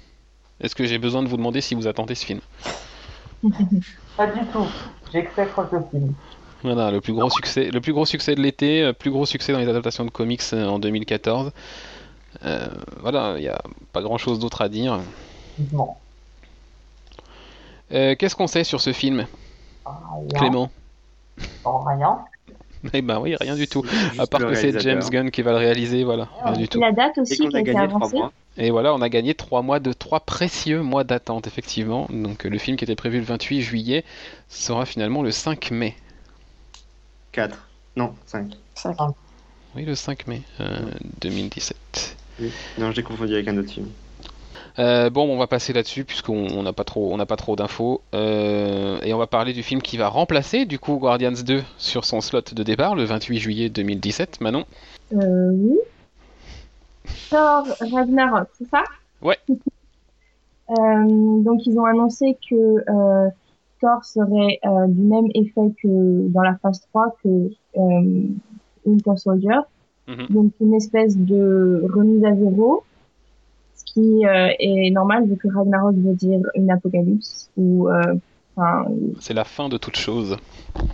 est-ce que j'ai besoin de vous demander si vous attendez ce film? Pas du tout. Proche de film. Voilà, le plus gros succès, le plus gros succès de l'été, euh, plus gros succès dans les adaptations de comics euh, en 2014. Euh, voilà, il n'y a pas grand-chose d'autre à dire. Euh, Qu'est-ce qu'on sait sur ce film, Rien. Clément rien. Eh ben oui, rien du tout. À part que c'est. James Gunn qui va le réaliser, voilà, rien du et tout. la date aussi qui a a été avancée. Et voilà, on a gagné trois mois de trois précieux mois d'attente, effectivement. Donc le film qui était prévu le 28 juillet sera finalement le 5 mai. 4. Non, 5. Cinq. Oui, le 5 mai euh, 2017. Non, j'ai confondu avec un autre film. Euh, bon, on va passer là-dessus puisqu'on on n'a pas trop, on n'a pas trop d'infos Euh, et on va parler du film qui va remplacer du coup Guardians 2 sur son slot de départ le 28 juillet 2017. Manon. Euh, oui. Thor Ragnarok, c'est ça? Ouais. Donc ils ont annoncé que Thor serait du même effet que dans la phase 3 que Winter Soldier. Mhm. Donc une espèce de remise à zéro, ce qui euh, est normal vu que Ragnarok veut dire une apocalypse ou euh, enfin C'est la fin de toute chose.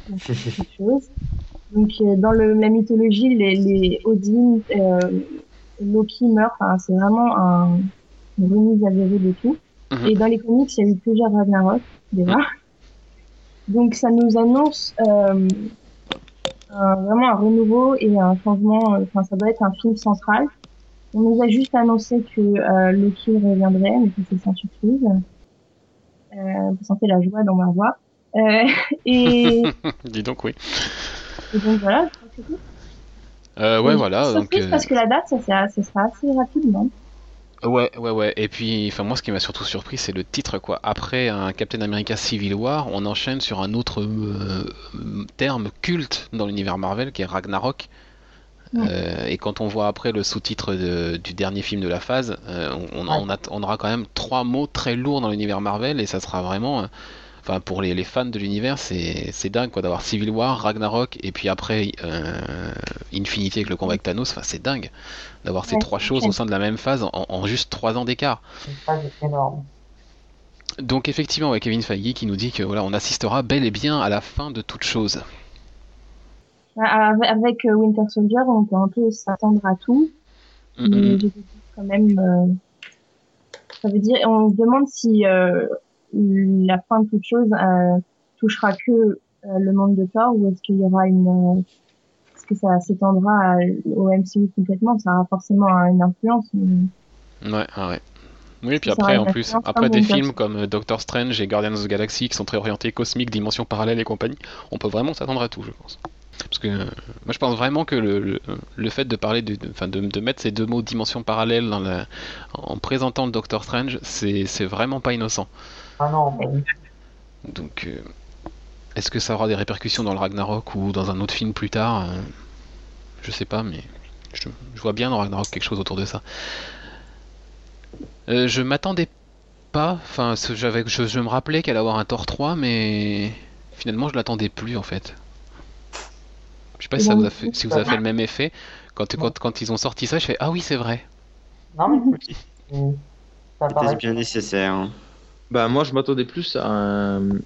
Donc euh, dans le, la mythologie, les, les Odin, euh, Loki meurt. Enfin, c'est vraiment un, une remise à zéro de tout. Mhm. Et dans les comics, il y a eu plusieurs Ragnarok déjà. Donc ça nous annonce euh, un- vraiment un renouveau et un changement. Enfin, ça doit être un film central. On nous a juste annoncé que euh, Loki reviendrait, mais que c'est sans surprise. Euh, vous sentez la joie dans ma voix. Euh, et, Dis donc oui. et donc voilà, je crois que c'est tout. Euh, ouais, Et voilà. Surprise euh, parce que la date, ça, ça, ça sera assez rapidement. Ouais, ouais, ouais. Et puis, enfin, moi, ce qui m'a surtout surpris, c'est le titre, quoi. Après un Captain America Civil War, on enchaîne sur un autre euh, terme culte dans l'univers Marvel, qui est Ragnarok. Ouais. Euh, et quand on voit après le sous-titre de- du dernier film de la phase, euh, on, on, Ouais. on a- on aura quand même trois mots très lourds dans l'univers Marvel, et ça sera vraiment. euh, Enfin, pour les, les fans de l'univers, c'est c'est dingue, quoi, d'avoir Civil War, Ragnarok, et puis après Infinity avec le combat avec Thanos. Enfin, c'est dingue d'avoir ces trois choses au sein de la même phase en, en juste trois ans d'écart. Énorme. Donc effectivement, ouais, Kevin Feige qui nous dit que voilà, on assistera bel et bien à la fin de toute chose. Avec, euh, Winter Soldier, on peut un peu s'attendre à tout, Mm, mais mm, mm. je trouve quand même, euh, ça veut dire, on se demande si euh, la fin de toute chose euh, touchera que le monde de Thor ou est-ce qu'il y aura une, est-ce que ça s'étendra au MCU complètement? Ça aura forcément une influence. mais- Ouais, ah ouais. Oui, puis après, en plus, après comme des films comme Doctor Strange et Guardians of the Galaxy qui sont très orientés cosmiques, dimensions parallèles et compagnie, on peut vraiment s'attendre à tout, je pense. Parce que euh, moi, je pense vraiment que le, le, le fait de parler, de, de, de, de mettre ces deux mots dimension parallèle dans la, en présentant le Doctor Strange, c'est vraiment pas innocent. Ah non. Donc, euh, est-ce que ça aura des répercussions dans le Ragnarok ou dans un autre film plus tard euh, Je sais pas, mais je, je vois bien dans Ragnarok quelque chose autour de ça. Euh, je m'attendais pas, enfin, je, je me rappelais qu'elle allait avoir un Thor 3, mais finalement, je l'attendais plus en fait. Je sais pas si ça vous a fait, si vous a fait le même effet. Quand, quand, quand ils ont sorti ça, je fais Ah oui, c'est vrai. Non, mais C'était bien nécessaire. hein. Bah moi je m'attendais plus à un...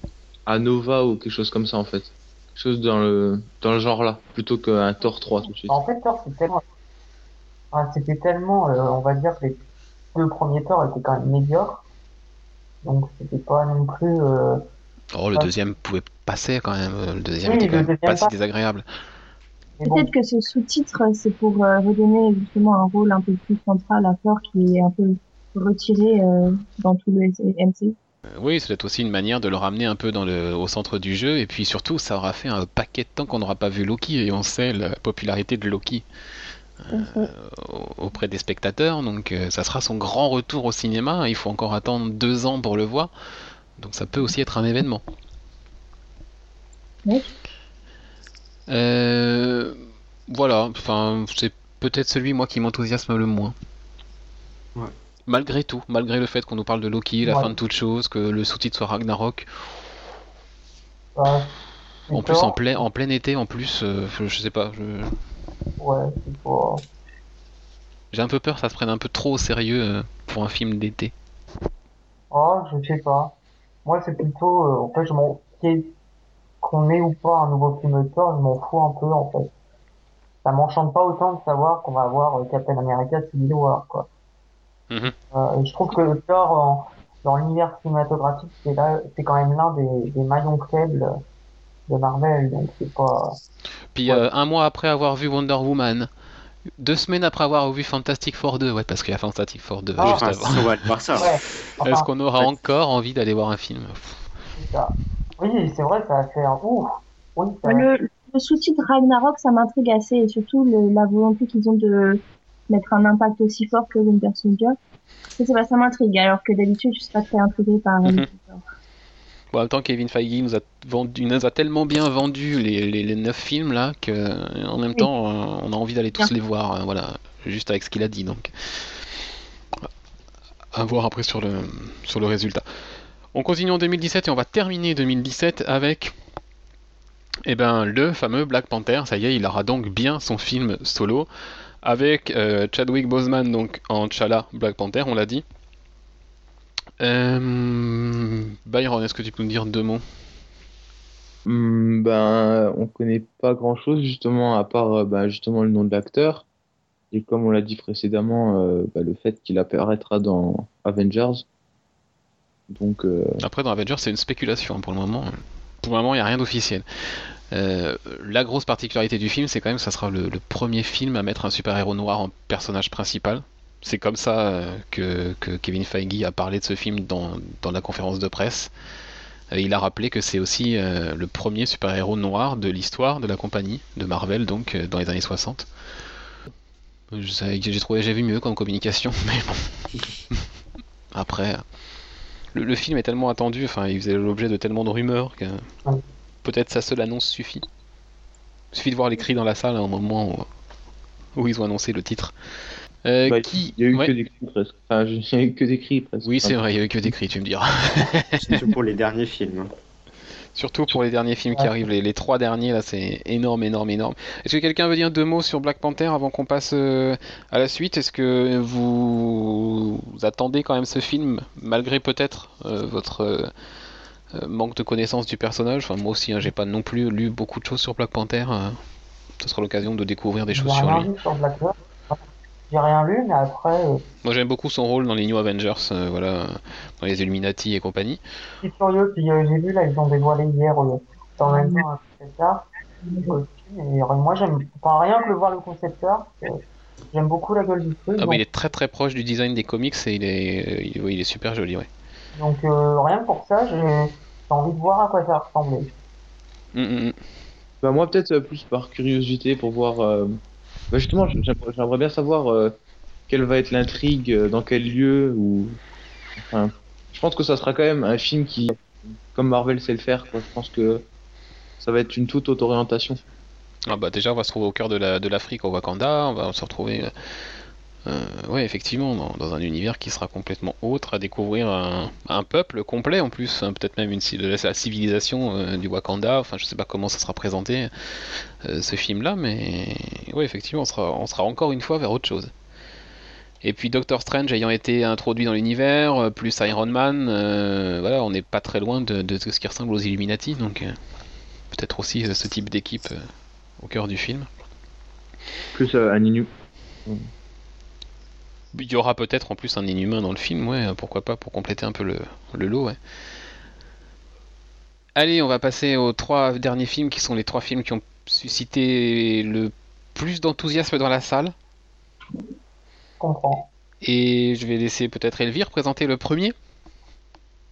à Nova ou quelque chose comme ça en fait. Quelque chose dans le dans le genre là, plutôt qu'un Thor 3 tout de suite. En fait, Thor, c'est tellement. Ah, C'était tellement, euh, on va dire que les deux premiers Thor étaient quand même médiocres. Donc, c'était pas non plus. euh, Oh, le deuxième pouvait passer quand même. Le deuxième Oui, était quand même pas si désagréable. Bon. Peut-être que ce sous-titre, c'est pour euh, redonner justement un rôle un peu plus central à Thor qui est un peu retiré euh, dans tout le MC. Euh, Oui, c'est peut-être aussi une manière de le ramener un peu dans le, au centre du jeu, et puis surtout, ça aura fait un paquet de temps qu'on n'aura pas vu Loki, et on sait la popularité de Loki Mhm. au- auprès des spectateurs, donc euh, ça sera son grand retour au cinéma, il faut encore attendre deux ans pour le voir, donc ça peut aussi être un événement. Oui. Euh, voilà, enfin, c'est peut-être celui, moi, qui m'enthousiasme le moins. Ouais. Malgré tout, malgré le fait qu'on nous parle de Loki, la Ouais. fin de toute chose, que le sous-titre soit Ragnarok, En plus, en plein, en plein été, en plus, euh, je, je sais pas, je- Ouais, j'ai un peu peur que ça se prenne un peu trop au sérieux euh, pour un film d'été. Oh, je sais pas. Moi, c'est plutôt. euh, en fait, je m'en. Qu'on ait ou pas un nouveau film de Thor, je m'en fous un peu, en fait. Ça m'enchante pas autant de savoir qu'on va avoir euh, Captain America Civil War, quoi. Mhm. Euh, et je trouve que le Thor, en- dans l'univers cinématographique, c'est là, c'est quand même l'un des, des maillons faibles de Marvel, donc c'est pas. Puis Ouais. euh, un mois après avoir vu Wonder Woman, deux semaines après avoir vu Fantastic Four 2, ouais, parce qu'il y a Fantastic Four 2 Ah, juste Enfin, avant. on va aller voir ça. Ouais. Est-ce qu'on aura ouais. encore envie d'aller voir un film? C'est ça. Oui, c'est vrai, ça a fait un ouf. Oui, ça... Le, le sous-titre Ragnarok, ça m'intrigue assez et surtout le- la volonté qu'ils ont de mettre un impact aussi fort que Winter Soldier. Je sais pas, ça m'intrigue alors que d'habitude je suis pas très intriguée par Bon, en même temps, Kevin Feige nous a, vendu, nous a tellement bien vendu les, les, les 9 films là que, en même Oui. temps, euh, on a envie d'aller tous Bien. les voir, euh, voilà, juste avec ce qu'il a dit. Donc, à voir après sur le, sur le résultat. On continue en 2017 et on va terminer 2017 avec eh ben, le fameux Black Panther. Ça y est, il aura donc bien son film solo avec euh, Chadwick Boseman donc en T'Challa Black Panther, on l'a dit. Euh, Byron, est-ce que tu peux nous dire deux mots? Hmm, ben, on connaît pas grand-chose justement à part euh, ben, justement le nom de l'acteur et comme on l'a dit précédemment, ben, le fait qu'il apparaîtra dans Avengers. Donc euh, Après, dans Avengers, c'est une spéculation hein, pour le moment. Pour le moment, il n'y a rien d'officiel. Euh, la grosse particularité du film, c'est quand même que ça sera le, le premier film à mettre un super-héros noir en personnage principal. C'est comme ça euh, que, que Kevin Feige a parlé de ce film dans, dans la conférence de presse. Euh, il a rappelé que c'est aussi euh, le premier super-héros noir de l'histoire de la compagnie, de Marvel, donc euh, dans les années 60. Je sais- J'ai trouvé, j'ai vu mieux comme communication, mais bon. Après, le, le film est tellement attendu, enfin, il faisait l'objet de tellement de rumeurs que Ouais. peut-être sa seule annonce suffit. Il suffit de voir les cris dans la salle à un moment où, où ils ont annoncé le titre. Euh, bah, qui... il y a eu ouais. que des cris presque. Enfin, il y a eu que des cris presque. Oui, c'est vrai, il y a eu que des cris, tu me diras. Surtout pour les derniers films. Surtout pour les derniers films qui arrivent, les, les trois derniers là, c'est énorme, énorme, énorme. Est-ce que quelqu'un veut dire deux mots sur Black Panther avant qu'on passe euh, à la suite? Est-ce que vous... vous attendez quand même ce film, malgré peut-être euh, votre euh, manque de connaissance du personnage? Enfin, moi aussi, hein, j'ai pas non plus lu beaucoup de choses sur Black Panther. ce sera l'occasion de découvrir des choses sur lui. lu sur Black Panther. J'ai rien lu, mais après, euh, Moi, j'aime beaucoup son rôle dans les New Avengers, euh, voilà, dans les Illuminati et compagnie. je suis curieux. Puis euh, j'ai vu là, ils ont dévoilé hier euh, en même temps un concept art. aussi, Et moi, j'aime. Enfin, rien que le voir le concept art, euh, J'aime beaucoup la gueule du truc. Ah donc, il est très très proche du design des comics et il est, il, oui, il est super joli, ouais. donc, euh, rien que pour ça, j'ai envie de voir à quoi ça va ressembler. Mm, mm, mm. Bah moi peut-être plus par curiosité pour voir. Euh, Bah justement, j'aimerais bien savoir euh, quelle va être l'intrigue, euh, dans quel lieu ou. Je pense que ça sera quand même un film qui, comme Marvel sait le faire. Je pense que ça va être une toute autre orientation. Ah bah déjà on va se trouver au cœur de la de l'Afrique au Wakanda, on va se retrouver euh, ouais effectivement dans, un univers qui sera complètement autre, à découvrir un, peuple complet en plus, hein, peut-être même une la, civilisation euh, du Wakanda, enfin je sais pas comment ça sera présenté euh, ce film là, mais ouais effectivement on sera, encore une fois vers autre chose. Et puis Doctor Strange ayant été introduit dans l'univers, euh, plus Iron Man, voilà, on n'est pas très loin de, de ce qui ressemble aux Illuminati, donc peut-être aussi ce type d'équipe au cœur du film. Plus un. Il y aura peut-être en plus un inhumain dans le film, ouais, pourquoi pas, pour compléter un peu le, le lot, ouais. Allez, on va passer aux trois derniers films qui sont les trois films qui ont suscité le plus d'enthousiasme dans la salle. Je comprends. Et je vais laisser peut-être Elvire présenter le premier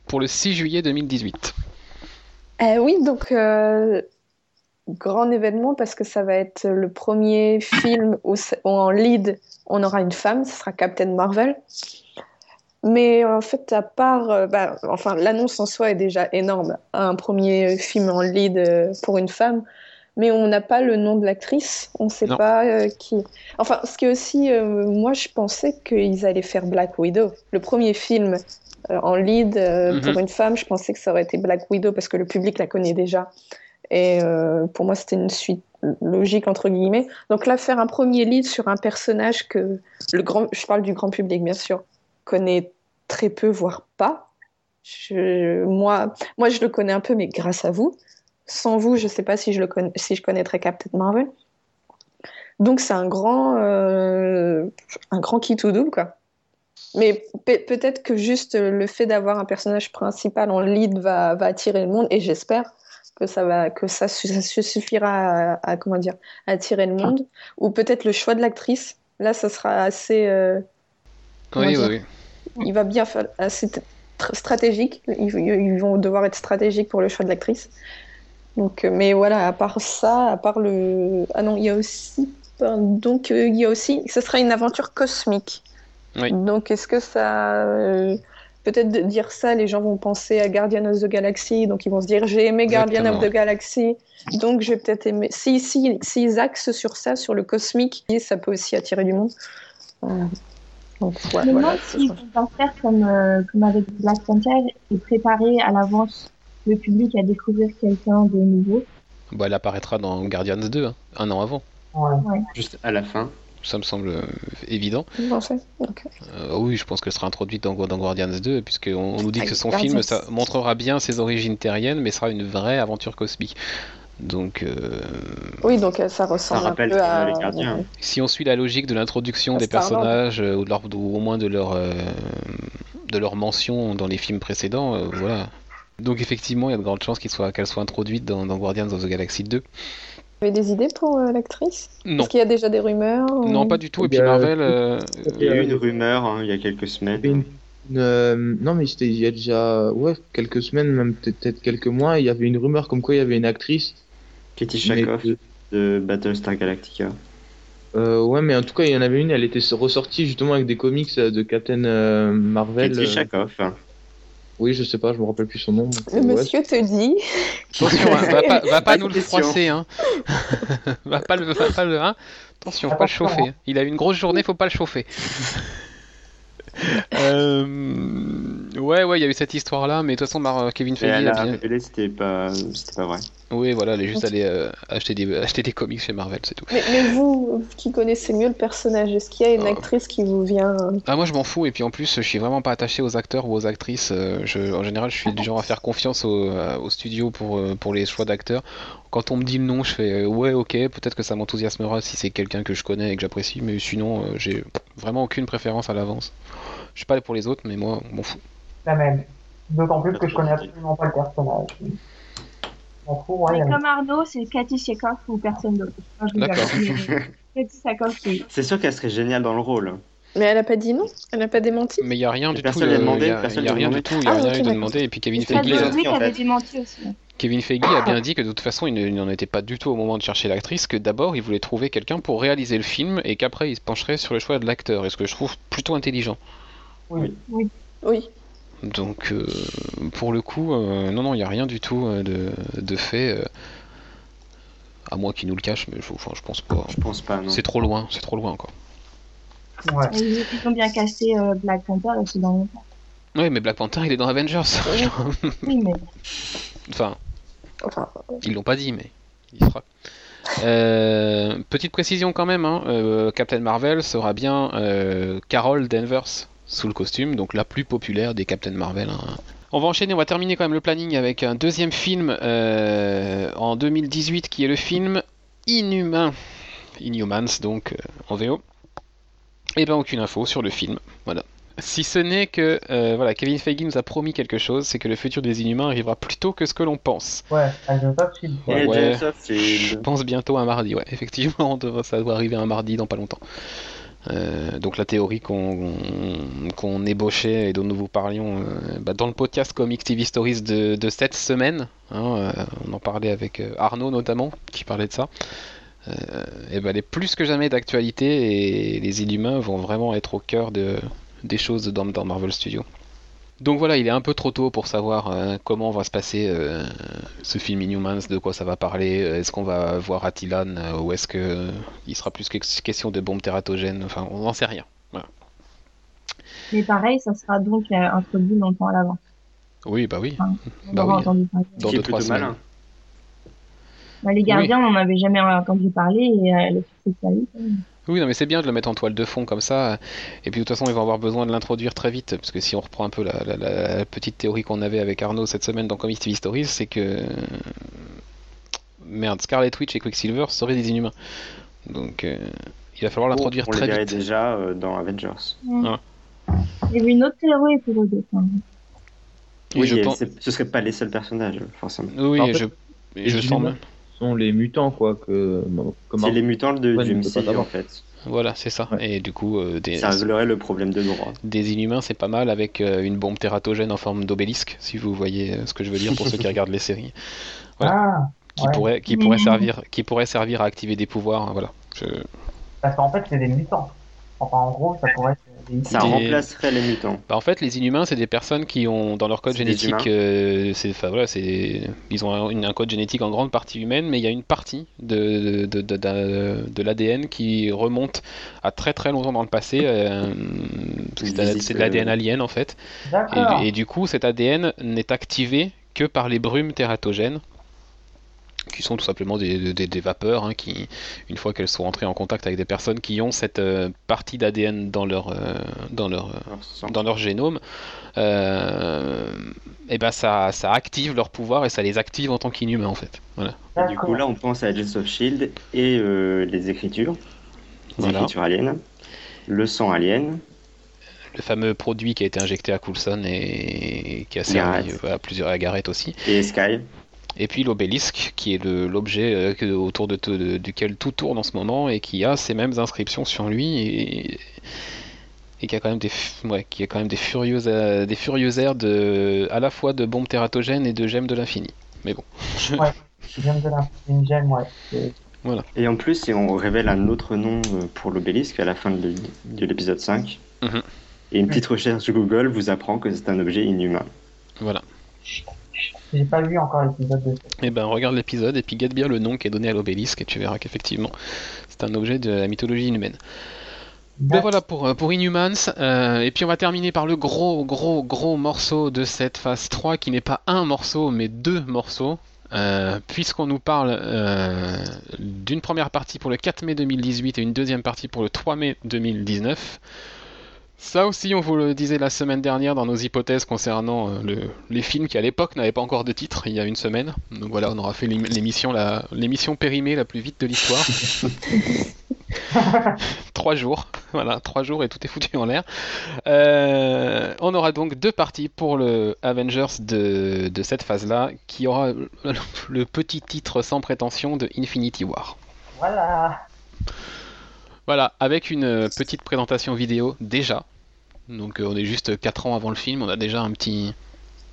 pour le 6 juillet 2018. Euh, oui, donc euh, grand événement parce que ça va être le premier film où, en lead on aura une femme, ce sera Captain Marvel. Mais en fait, à part, euh, bah, enfin, l'annonce en soi est déjà énorme, un premier film en lead euh, pour une femme, mais on n'a pas le nom de l'actrice, on ne sait Non. pas euh, qui. Enfin, ce qui est aussi, euh, moi, je pensais qu'ils allaient faire Black Widow, le premier film euh, en lead Mhm. pour une femme. Je pensais que ça aurait été Black Widow parce que le public la connaît déjà. Et euh, pour moi, c'était une suite logique entre guillemets. Donc là, faire un premier lead sur un personnage que le grand, je parle du grand public bien sûr, connaît très peu, voire pas. Moi, moi, je le connais un peu, mais grâce à vous. Sans vous, je sais pas si je le connais, si je connaîtrais Captain Marvel. Donc c'est un grand, euh, un grand qui tout double quoi. Mais pe- peut-être que juste le fait d'avoir un personnage principal en lead va attirer le monde, et j'espère que ça va, que ça, ça su- suffira à, à, comment dire, à attirer le monde. Ou peut-être le choix de l'actrice. Là, ça sera assez, euh, Oui, oui, oui. il va bien faire assez stratégique. Ils, ils vont devoir être stratégiques pour le choix de l'actrice. Donc, euh, mais voilà, à part ça, à part le, ah non, il y a aussi, donc euh, il y a aussi, ce sera une aventure cosmique. Oui. Donc, est-ce que ça, peut-être de dire ça, les gens vont penser à Guardian of the Galaxy, donc ils vont se dire j'ai aimé Guardian of the Galaxy, donc je vais peut-être aimer. Si, si, s'ils axent sur ça, sur le cosmique, ça peut aussi attirer du monde. Euh, donc, ouais, Mais voilà, s'ils sera- vont faire comme, euh, comme avec Black Panther et préparer à l'avance le public à découvrir quelqu'un de nouveau. Bah, elle apparaîtra dans Guardians 2, hein, un an avant. Ouais. Juste à la fin. Ça me semble euh, évident. Euh, oui, je pense qu'elle sera introduite dans, dans Guardians 2, puisqu'on on nous dit que Ah, son Guardians. film ça montrera bien ses origines terriennes, mais sera une vraie aventure cosmique. Donc, euh, Oui, donc ça ressemble un peu à. les Gardiens. si on suit la logique de l'introduction des personnages, ou, de leur- ou au moins de leur, euh, de leur mention dans les films précédents, euh, voilà. Donc effectivement, il y a de grandes chances soit- qu'elle soit introduite dans, dans Guardians of the Galaxy 2. Vous avez des idées pour euh, l'actrice? Non, Est-ce qu'il y a déjà des rumeurs ou- non, pas du tout. Et puis Marvel, euh, Il y a eu une rumeur hein, il y a quelques semaines. Une- une, euh, non, mais c'était il y a déjà ouais, quelques semaines, même peut-être peut-être quelques mois, il y avait une rumeur comme quoi il y avait une actrice. Katie mais Shakoff que- de Battlestar Galactica. euh, ouais, mais en tout cas, il y en avait une, elle était ressortie justement avec des comics euh, de Captain euh, Marvel. Katie euh, Shakoff. hein. Oui, je sais pas, je me rappelle plus son nom. Le Ouais, monsieur te dit. attention, hein, va pas, va pas nous le froisser. Hein. va pas le, va pas le, hein. Attention, faut pas le chauffer. hein. Il a eu une grosse journée, faut pas le chauffer. Euh, Ouais, ouais, il y a eu cette histoire-là, mais de toute façon, Mar- Kevin Feige elle a a bien. révélé c'était pas, c'était pas vrai. Oui, voilà, elle est juste allée euh, acheter, des, acheter des comics chez Marvel, c'est tout. Mais, mais vous, qui connaissez mieux le personnage, est-ce qu'il y a une Oh. actrice qui vous vient euh, Ah, moi je m'en fous, et puis en plus, je suis vraiment pas attaché aux acteurs ou aux actrices. Je, en général, je suis du genre à faire confiance au, au studio pour, pour les choix d'acteurs. Quand on me dit le nom, je fais euh, ouais, ok, peut-être que ça m'enthousiasmera si c'est quelqu'un que je connais et que j'apprécie, mais sinon, euh, j'ai vraiment aucune préférence à l'avance. Je sais pas pour les autres, mais moi, on m'en fout. La même. D'autant plus que je connais absolument pas le personnage. Ouais, comme Arnaud, c'est Cathy Chekhov ou personne d'autre. D'accord. C'est sûr qu'elle serait géniale dans le rôle. Mais elle a pas dit non Elle n'a pas démenti Mais il n'y a rien du tout. Personne euh, demandé, il y a- personne il y a lui a rien du demandé. tout. Il y a Ah, rien eu de demander. Et puis Kevin C'est Feige, avait démenti aussi. Kevin Feige a bien dit que de toute façon, il ne- il n'en était pas du tout au moment de chercher l'actrice, que d'abord il voulait trouver quelqu'un pour réaliser le film et qu'après il se pencherait sur le choix de l'acteur. Et ce que je trouve plutôt intelligent? Oui. Oui. Donc, euh, pour le coup, euh, non, non, il n'y a rien du tout euh, de, de fait. euh, à moins qu'il nous le cache, mais je, enfin, je pense pas. Je pense pas, non. C'est trop loin, c'est trop loin encore. Ouais. Ils, ont bien cassé euh, Black Panther c'est dans longtemps. Oui, mais Black Panther, il est dans Avengers. Oui, mais enfin, Ils l'ont pas dit, mais il sera. Euh, petite précision quand même, hein, euh, Captain Marvel sera bien euh, Carol Danvers sous le costume, donc la plus populaire des Captain Marvel. hein. On va enchaîner, on va terminer quand même le planning avec un deuxième film euh, en 2018 qui est le film Inhumain. Inhumans donc en VO. Et ben aucune info sur le film, voilà. Si ce n'est que euh, voilà, Kevin Feige nous a promis quelque chose, c'est que le futur des Inhumains arrivera plus tôt que ce que l'on pense. Ouais, Ouais. James Je pense bientôt un mardi, ouais. Effectivement, on devrait- ça doit arriver un mardi dans pas longtemps. Euh, donc la théorie qu'on qu'on ébauchait et dont nous vous parlions euh, bah, dans le podcast Comics TV Stories de, de cette semaine, hein, euh, on en parlait avec euh, Arnaud notamment, qui parlait de ça, euh, et ben elle est plus que jamais d'actualité et les Inhumains vont vraiment être au cœur de, des choses dans, dans Marvel Studios. Donc voilà, il est un peu trop tôt pour savoir euh, comment va se passer euh, ce film Inhumans, de quoi ça va parler, euh, est-ce qu'on va voir Attilan euh, ou est-ce que euh, il sera plus que- question de bombes tératogènes, enfin on n'en sait rien. Mais pareil, ça sera donc euh, introduit longtemps à l'avance. Oui, bah oui, On Bah aura oui. entendu parler. dans deux trois semaines. malin. Bah, les gardiens, on n'en avait jamais entendu parler et euh, le succès que Oui, non, mais c'est bien de le mettre en toile de fond comme ça. Et puis de toute façon, ils vont avoir besoin de l'introduire très vite. Parce que si on reprend un peu la, la- la- la petite théorie qu'on avait avec Arnaud cette semaine dans Comics TV Stories, c'est que. Merde, Scarlet Witch et Quicksilver seraient des inhumains. Donc euh, il va falloir l'introduire On les très verrait vite. déjà euh, dans Avengers. Il y avait une autre théorie pour eux. Et Oui, je et pense- ce serait pas les seuls personnages, forcément. Oui, En et fait, je, et je sens même. Sont les mutants, quoi, que, C'est les mutants de, Ouais, du MCU, en fait. Voilà, c'est ça. Ouais. Et du coup, euh, des, Ça réglerait le problème de droit. des inhumains, c'est pas mal avec euh, une bombe tératogène en forme d'obélisque, si vous voyez euh, ce que je veux dire pour ceux qui regardent les séries, Ah, qui Ouais. pourrait, qui pourrait servir, qui pourrait servir à activer des pouvoirs. hein, Voilà. Je- parce qu'en fait, c'est des mutants. Enfin, en gros, ça pourrait. Ça Des- remplacerait les mutants. Bah, en fait, les inhumains, c'est des personnes qui ont dans leur code génétique, euh, c'est, enfin, voilà, c'est, ils ont un, code génétique en grande partie humaine, mais il y a une partie de, de, de, de- de l'ADN qui remonte à très très longtemps dans le passé. euh, c'est, de l'ADN alien en fait. D'accord. Et, et du coup, cet ADN n'est activé que par les brumes tératogènes, qui sont tout simplement des, des- des vapeurs et qui, une fois qu'elles sont entrées en contact avec des personnes qui ont cette euh, partie d'ADN dans leur, euh, dans leur, euh, dans leur génome, et ben ça, ça active leur pouvoir et ça les active en tant qu'inhumains en fait. Voilà. Du coup, là, on pense à Agents of Shield et euh, les écritures. Les Voilà. écritures aliens. Le sang alien. Le fameux produit qui a été injecté à Coulson et qui a servi Garrett. à plusieurs à Garrett aussi. Et Sky. Et puis l'obélisque, qui est l'objet euh, autour de, tout- de- duquel tout tourne en ce moment et qui a ces mêmes inscriptions sur lui et, et qui a quand même des, ouais, qui a quand même des furieuses, euh, des furieux airs de, à la fois de bombes tératogènes et de gemmes de l'infini. Mais bon. Je viens de une gemme, ouais. C'est- Et en plus, on révèle un autre nom euh, pour l'obélisque à la fin de, de l'épisode 5. Mhm. Et une petite recherche Google vous apprend que c'est un objet inhumain. Voilà. J'ai pas vu encore l'épisode de Et ben regarde l'épisode et puis guette bien le nom qui est donné à l'obélisque et tu verras qu'effectivement c'est un objet de la mythologie inhumaine. Ben voilà pour, euh, pour Inhumans. Euh, et puis on va terminer par le gros, gros, gros morceau de cette phase 3 qui n'est pas un morceau mais deux morceaux. Euh, Puisqu'on nous parle euh, d'une première partie pour le 4 mai 2018 et une deuxième partie pour le 3 mai 2019. Ça aussi, on vous le disait la semaine dernière dans nos hypothèses concernant euh, le- les films qui à l'époque n'avaient pas encore de titre, il y a une semaine. Donc voilà, on aura fait l'ém- l'émission la- l'émission périmée la plus vite de l'histoire. trois jours, voilà, trois jours et tout est foutu en l'air. Euh, on aura donc deux parties pour le Avengers de, de cette phase-là, qui aura le, le petit titre sans prétention de Infinity War. Voilà. Voilà, avec une petite présentation vidéo déjà. Donc euh, on est juste 4 ans avant le film, on a déjà un petit,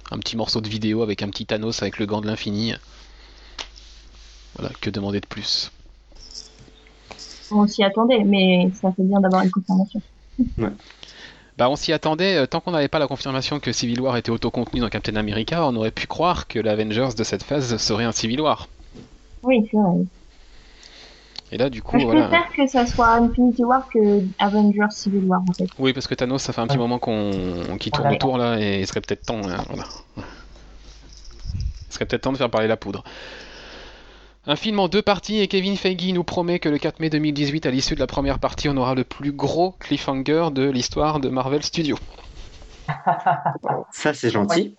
un petit morceau de vidéo avec un petit Thanos avec le gant de l'infini. Voilà, que demander de plus? On s'y attendait, mais ça fait bien d'avoir une confirmation. Bah on s'y attendait, euh, tant qu'on n'avait pas la confirmation que Civil War était autocontenu dans Captain America, on aurait pu croire que l'Avengers de cette phase serait un Civil War. Oui, c'est vrai. Et là du coup Moi, je voilà. préfère que ça soit Infinity War que Avengers Civil War, en fait. Oui parce que Thanos ça fait un petit Ouais. moment qu'on qu'il tourne Ouais. autour là et il serait peut-être temps. hein, voilà. Il serait peut-être temps de faire parler la poudre. Un film en deux parties et Kevin Feige nous promet que le 4 mai 2018, à l'issue de la première partie, on aura le plus gros cliffhanger de l'histoire de Marvel Studios. Ça, c'est gentil.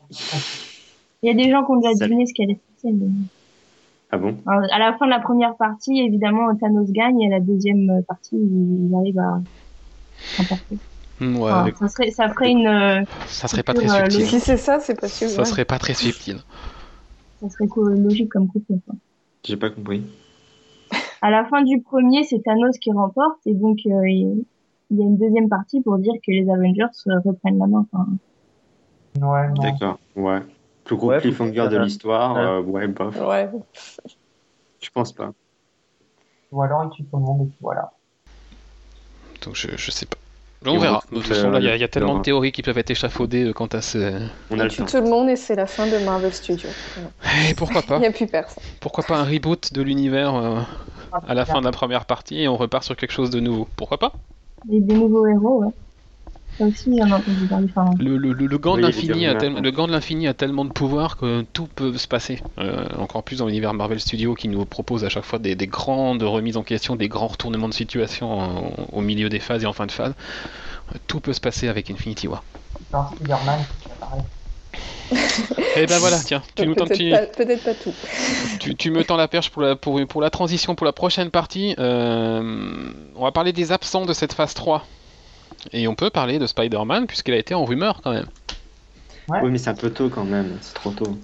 Il y a des gens qui ont déjà deviné ce qu'elle est. Ah bon? Alors, à la fin de la première partie, évidemment, Thanos gagne et la deuxième partie, il arrive à remporter. Hmm, Ouais, Enfin, avec- ça, serait, ça ferait une, euh, ça serait pas très euh, subtil. Si c'est ça, c'est pas sûr. Ça ouais. serait pas très subtil. ça serait logique comme couplet. quoi. J'ai pas compris. À la fin du premier, c'est Thanos qui remporte et donc euh, il y a une deuxième partie pour dire que les Avengers reprennent la main. Enfin, Ouais, non. D'accord, ouais. Plus gros Ouais, cliffhanger de euh, l'histoire, ouais. euh, ouais, bof. Ouais. Je pense pas. Ou alors il tue tout le monde et puis voilà. Donc je, je sais pas. On verra. De toute façon, là, il y, a- il y a euh, tellement de théories qui peuvent être échafaudées euh, quant à ce. On a le tout le monde et c'est la fin de Marvel Studios. Et pourquoi Il pas n'y a plus personne. Pourquoi pas un reboot de l'univers euh, à la fin de la première partie et on repart sur quelque chose de nouveau Pourquoi pas et des nouveaux héros, ouais. Aussi. Enfin, le, le- le- le gant Oui, de l'infini a, tel- tellement de pouvoir que tout peut se passer. Euh, encore plus dans l'univers Marvel Studios qui nous propose à chaque fois des, des grandes remises en question, des grands retournements de situation en- au milieu des phases et en fin de phase. Euh, Tout peut se passer avec Infinity War. Dans Spider-Man. Et ben voilà, tiens, tu, nous tends- Peut-être tu- pas, peut-être pas tout. tu, tu me tends la perche pour la, pour, pour la transition pour la prochaine partie. Euh, on va parler des absents de cette phase 3. Et on peut parler de Spider-Man puisqu'il a été en rumeur quand même. Ouais. Oui, mais c'est un peu tôt quand même, c'est trop tôt.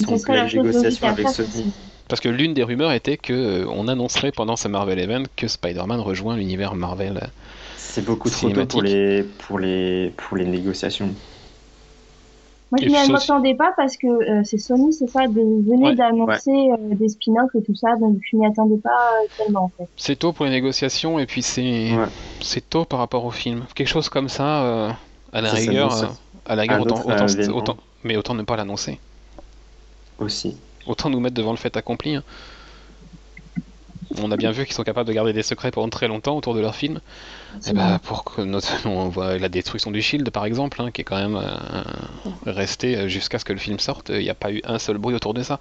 Ils sont en pleine négociation avec. Sony. Parce que l'une des rumeurs était que euh, on annoncerait pendant ce Marvel Event que Spider-Man rejoint l'univers Marvel. C'est beaucoup trop tôt Cinématique. pour les, pour les, pour les négociations. Moi, je Et m'y puis ça attendais pas parce que euh, c'est Sony, c'est ça, de, venait Ouais, d'annoncer euh, des spin-offs et tout ça, donc je m'y attendais pas euh, tellement en fait. C'est tôt pour les négociations et puis c'est Ouais. c'est tôt par rapport au film. Quelque chose comme ça, euh, à la Ça rigueur, euh, à la rigueur autant- mais autant ne pas l'annoncer. Aussi. Autant nous mettre devant le fait accompli. hein. On a bien vu qu'ils sont capables de garder des secrets pendant très longtemps autour de leur film. Et bah, pour que notamment on voit la destruction du Shield par exemple, hein, qui est quand même euh, resté euh, jusqu'à ce que le film sorte, il n'y a pas eu un seul bruit autour de ça.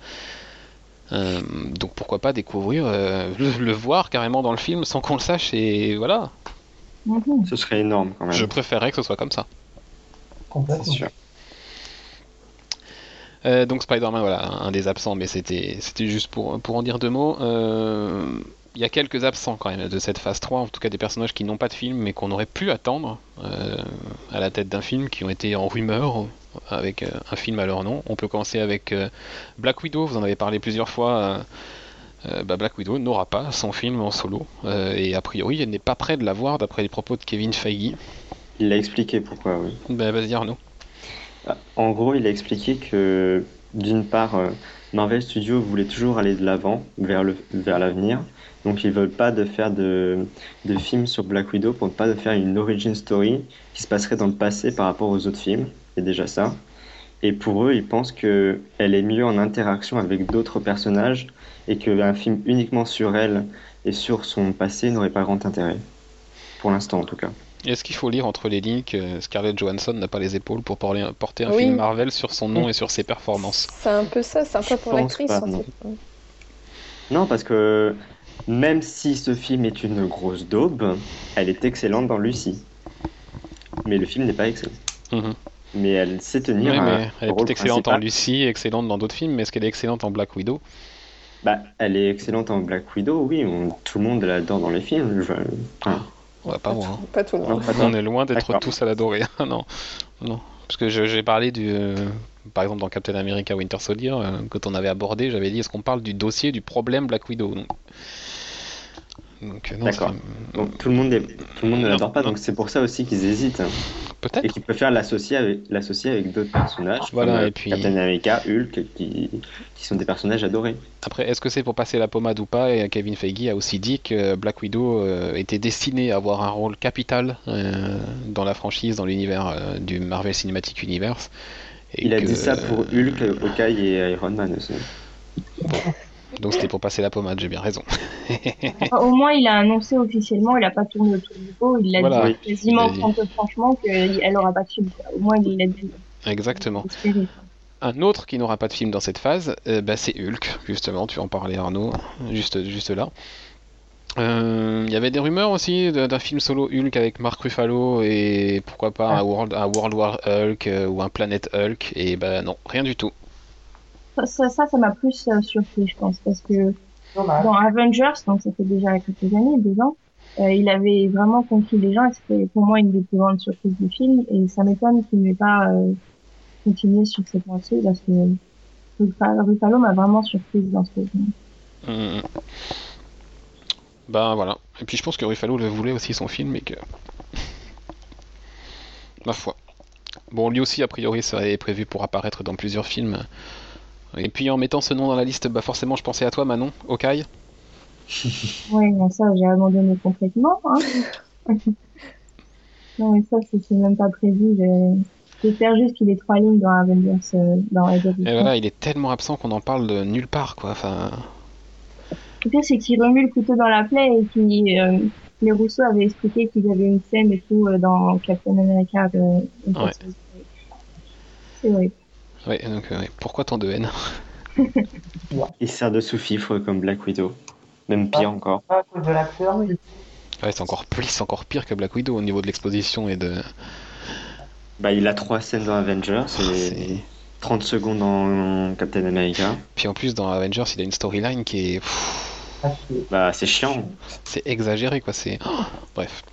Euh, donc pourquoi pas découvrir, euh, le, le voir carrément dans le film sans qu'on le sache et voilà. Mhm. Ce serait énorme quand même. Je préférerais que ce soit comme ça. C'est Complètement. sûr. Euh, donc Spider-Man, voilà, un des absents, mais c'était c'était juste pour, pour en dire deux mots. Euh, Il y a quelques absents quand même de cette phase 3, en tout cas des personnages qui n'ont pas de film, mais qu'on aurait pu attendre euh, à la tête d'un film, qui ont été en rumeur avec un film à leur nom. On peut commencer avec Black Widow, vous en avez parlé plusieurs fois. euh, bah, Black Widow n'aura pas son film en solo, euh, et a priori elle n'est pas près de l'avoir d'après les propos de Kevin Feige. Il l'a expliqué pourquoi, oui. Bah, Vas-y Arnaud. En gros, il a expliqué que d'une part, euh, Marvel Studios voulait toujours aller de l'avant vers le vers l'avenir, donc ils veulent pas de faire de, de films sur Black Widow pour ne pas de faire une origin story qui se passerait dans le passé par rapport aux autres films. C'est déjà ça. Et pour eux, ils pensent que elle est mieux en interaction avec d'autres personnages et qu'un film uniquement sur elle et sur son passé n'aurait pas grand intérêt. Pour l'instant, en tout cas. Est-ce qu'il faut lire entre les lignes que Scarlett Johansson n'a pas les épaules pour porter un, porter un Oui. film Marvel sur son nom et sur ses performances? C'est un peu ça, c'est un peu pour l'actrice. en non. fait. Non, parce que même si ce film est une grosse daube, elle est excellente dans Lucie. Mais le film n'est pas excellent. Mhm. Mais elle sait tenir Oui, un mais elle est excellente en. Lucie, excellente dans d'autres films, mais est-ce qu'elle est excellente en Black Widow? Bah, elle est excellente en Black Widow, oui, on- tout le monde l'adore dans les films. Je- enfin, Ouais, pas moi. hein. Pas tout le monde. On est loin d'être tous à l'adorer. Non, non. Parce que j'ai parlé du, euh, par exemple dans Captain America Winter Soldier, euh, quand on avait abordé, j'avais dit est-ce qu'on parle du dossier du problème Black Widow Donc, D'accord. c'est- Donc tout le monde, est- tout le monde ne Non, l'adore pas, non. donc c'est pour ça aussi qu'ils hésitent. hein. Et Peut-être. qu'ils préfèrent l'associer avec, l'associer avec d'autres personnages, Voilà, comme euh, et puis- Captain America, Hulk, qui, qui sont des personnages adorés. Après, est-ce que c'est pour passer la pommade ou pas? Et Kevin Feige a aussi dit que Black Widow euh, était destiné à avoir un rôle capital euh, dans la franchise, dans l'univers euh, du Marvel Cinematic Universe. Et Il a dit ça pour Hulk, Hawkeye et Iron Man aussi. Donc c'était pour passer la pommade, j'ai bien raison. Au moins, il a annoncé officiellement, il a pas tourné autour du pot, il l'a Voilà. dit quasiment dit. franchement qu'elle aura pas de film. Au moins, il l'a dit. Exactement. Espéré. Un autre qui n'aura pas de film dans cette phase, euh, bah, c'est Hulk, justement, tu en parlais Arnaud, juste, juste là. Euh, Il y avait des rumeurs aussi d'un film solo Hulk avec Mark Ruffalo et pourquoi pas un World, un World War Hulk euh, ou un Planet Hulk, et bah non, rien du tout. Ça, ça, ça m'a plus euh, surpris, je pense, parce que Dommage. dans Avengers, donc ça fait déjà quelques années, deux ans, euh, il avait vraiment conquis les gens et c'était pour moi une des plus grandes surprises du film et ça m'étonne qu'il n'ait pas euh, continué sur cette lancée parce que Ruffalo m'a vraiment surprise dans ce film. Hum. Ben voilà. Et puis je pense que Ruffalo le voulait aussi son film et que. Ma foi. Bon, lui aussi, a priori, ça est prévu pour apparaître dans plusieurs films. Et puis en mettant ce nom dans la liste, bah forcément, je pensais à toi, Manon, Hawkeye. Ouais, non, ça j'ai abandonné complètement. Hein. non mais ça c'est c'est même pas prévu. je- J'espère juste qu'il ait trois lignes dans Avengers, euh, dans of Et voilà, il est tellement absent qu'on en parle de nulle part, quoi. Enfin, Le pire, c'est qu'il remue le couteau dans la plaie et qui euh, les Rousseau avaient expliqué qu'ils avaient une scène et tout euh, dans Captain America. De, Ouais. C'est vrai. Ouais, donc, euh, ouais. pourquoi tant de haine? Il sert de sous-fifre comme Black Widow. Même pire encore. Pas à cause de l'acteur. Oui. Ouais, c'est encore plus, c'est encore pire que Black Widow au niveau de l'exposition et de. Bah, il a trois scènes dans Avengers et C'est- 30 secondes dans Captain America. Puis en plus, dans Avengers, il a une storyline qui est. Ah, Bah, c'est chiant. C'est exagéré, quoi. C'est. Oh, bref.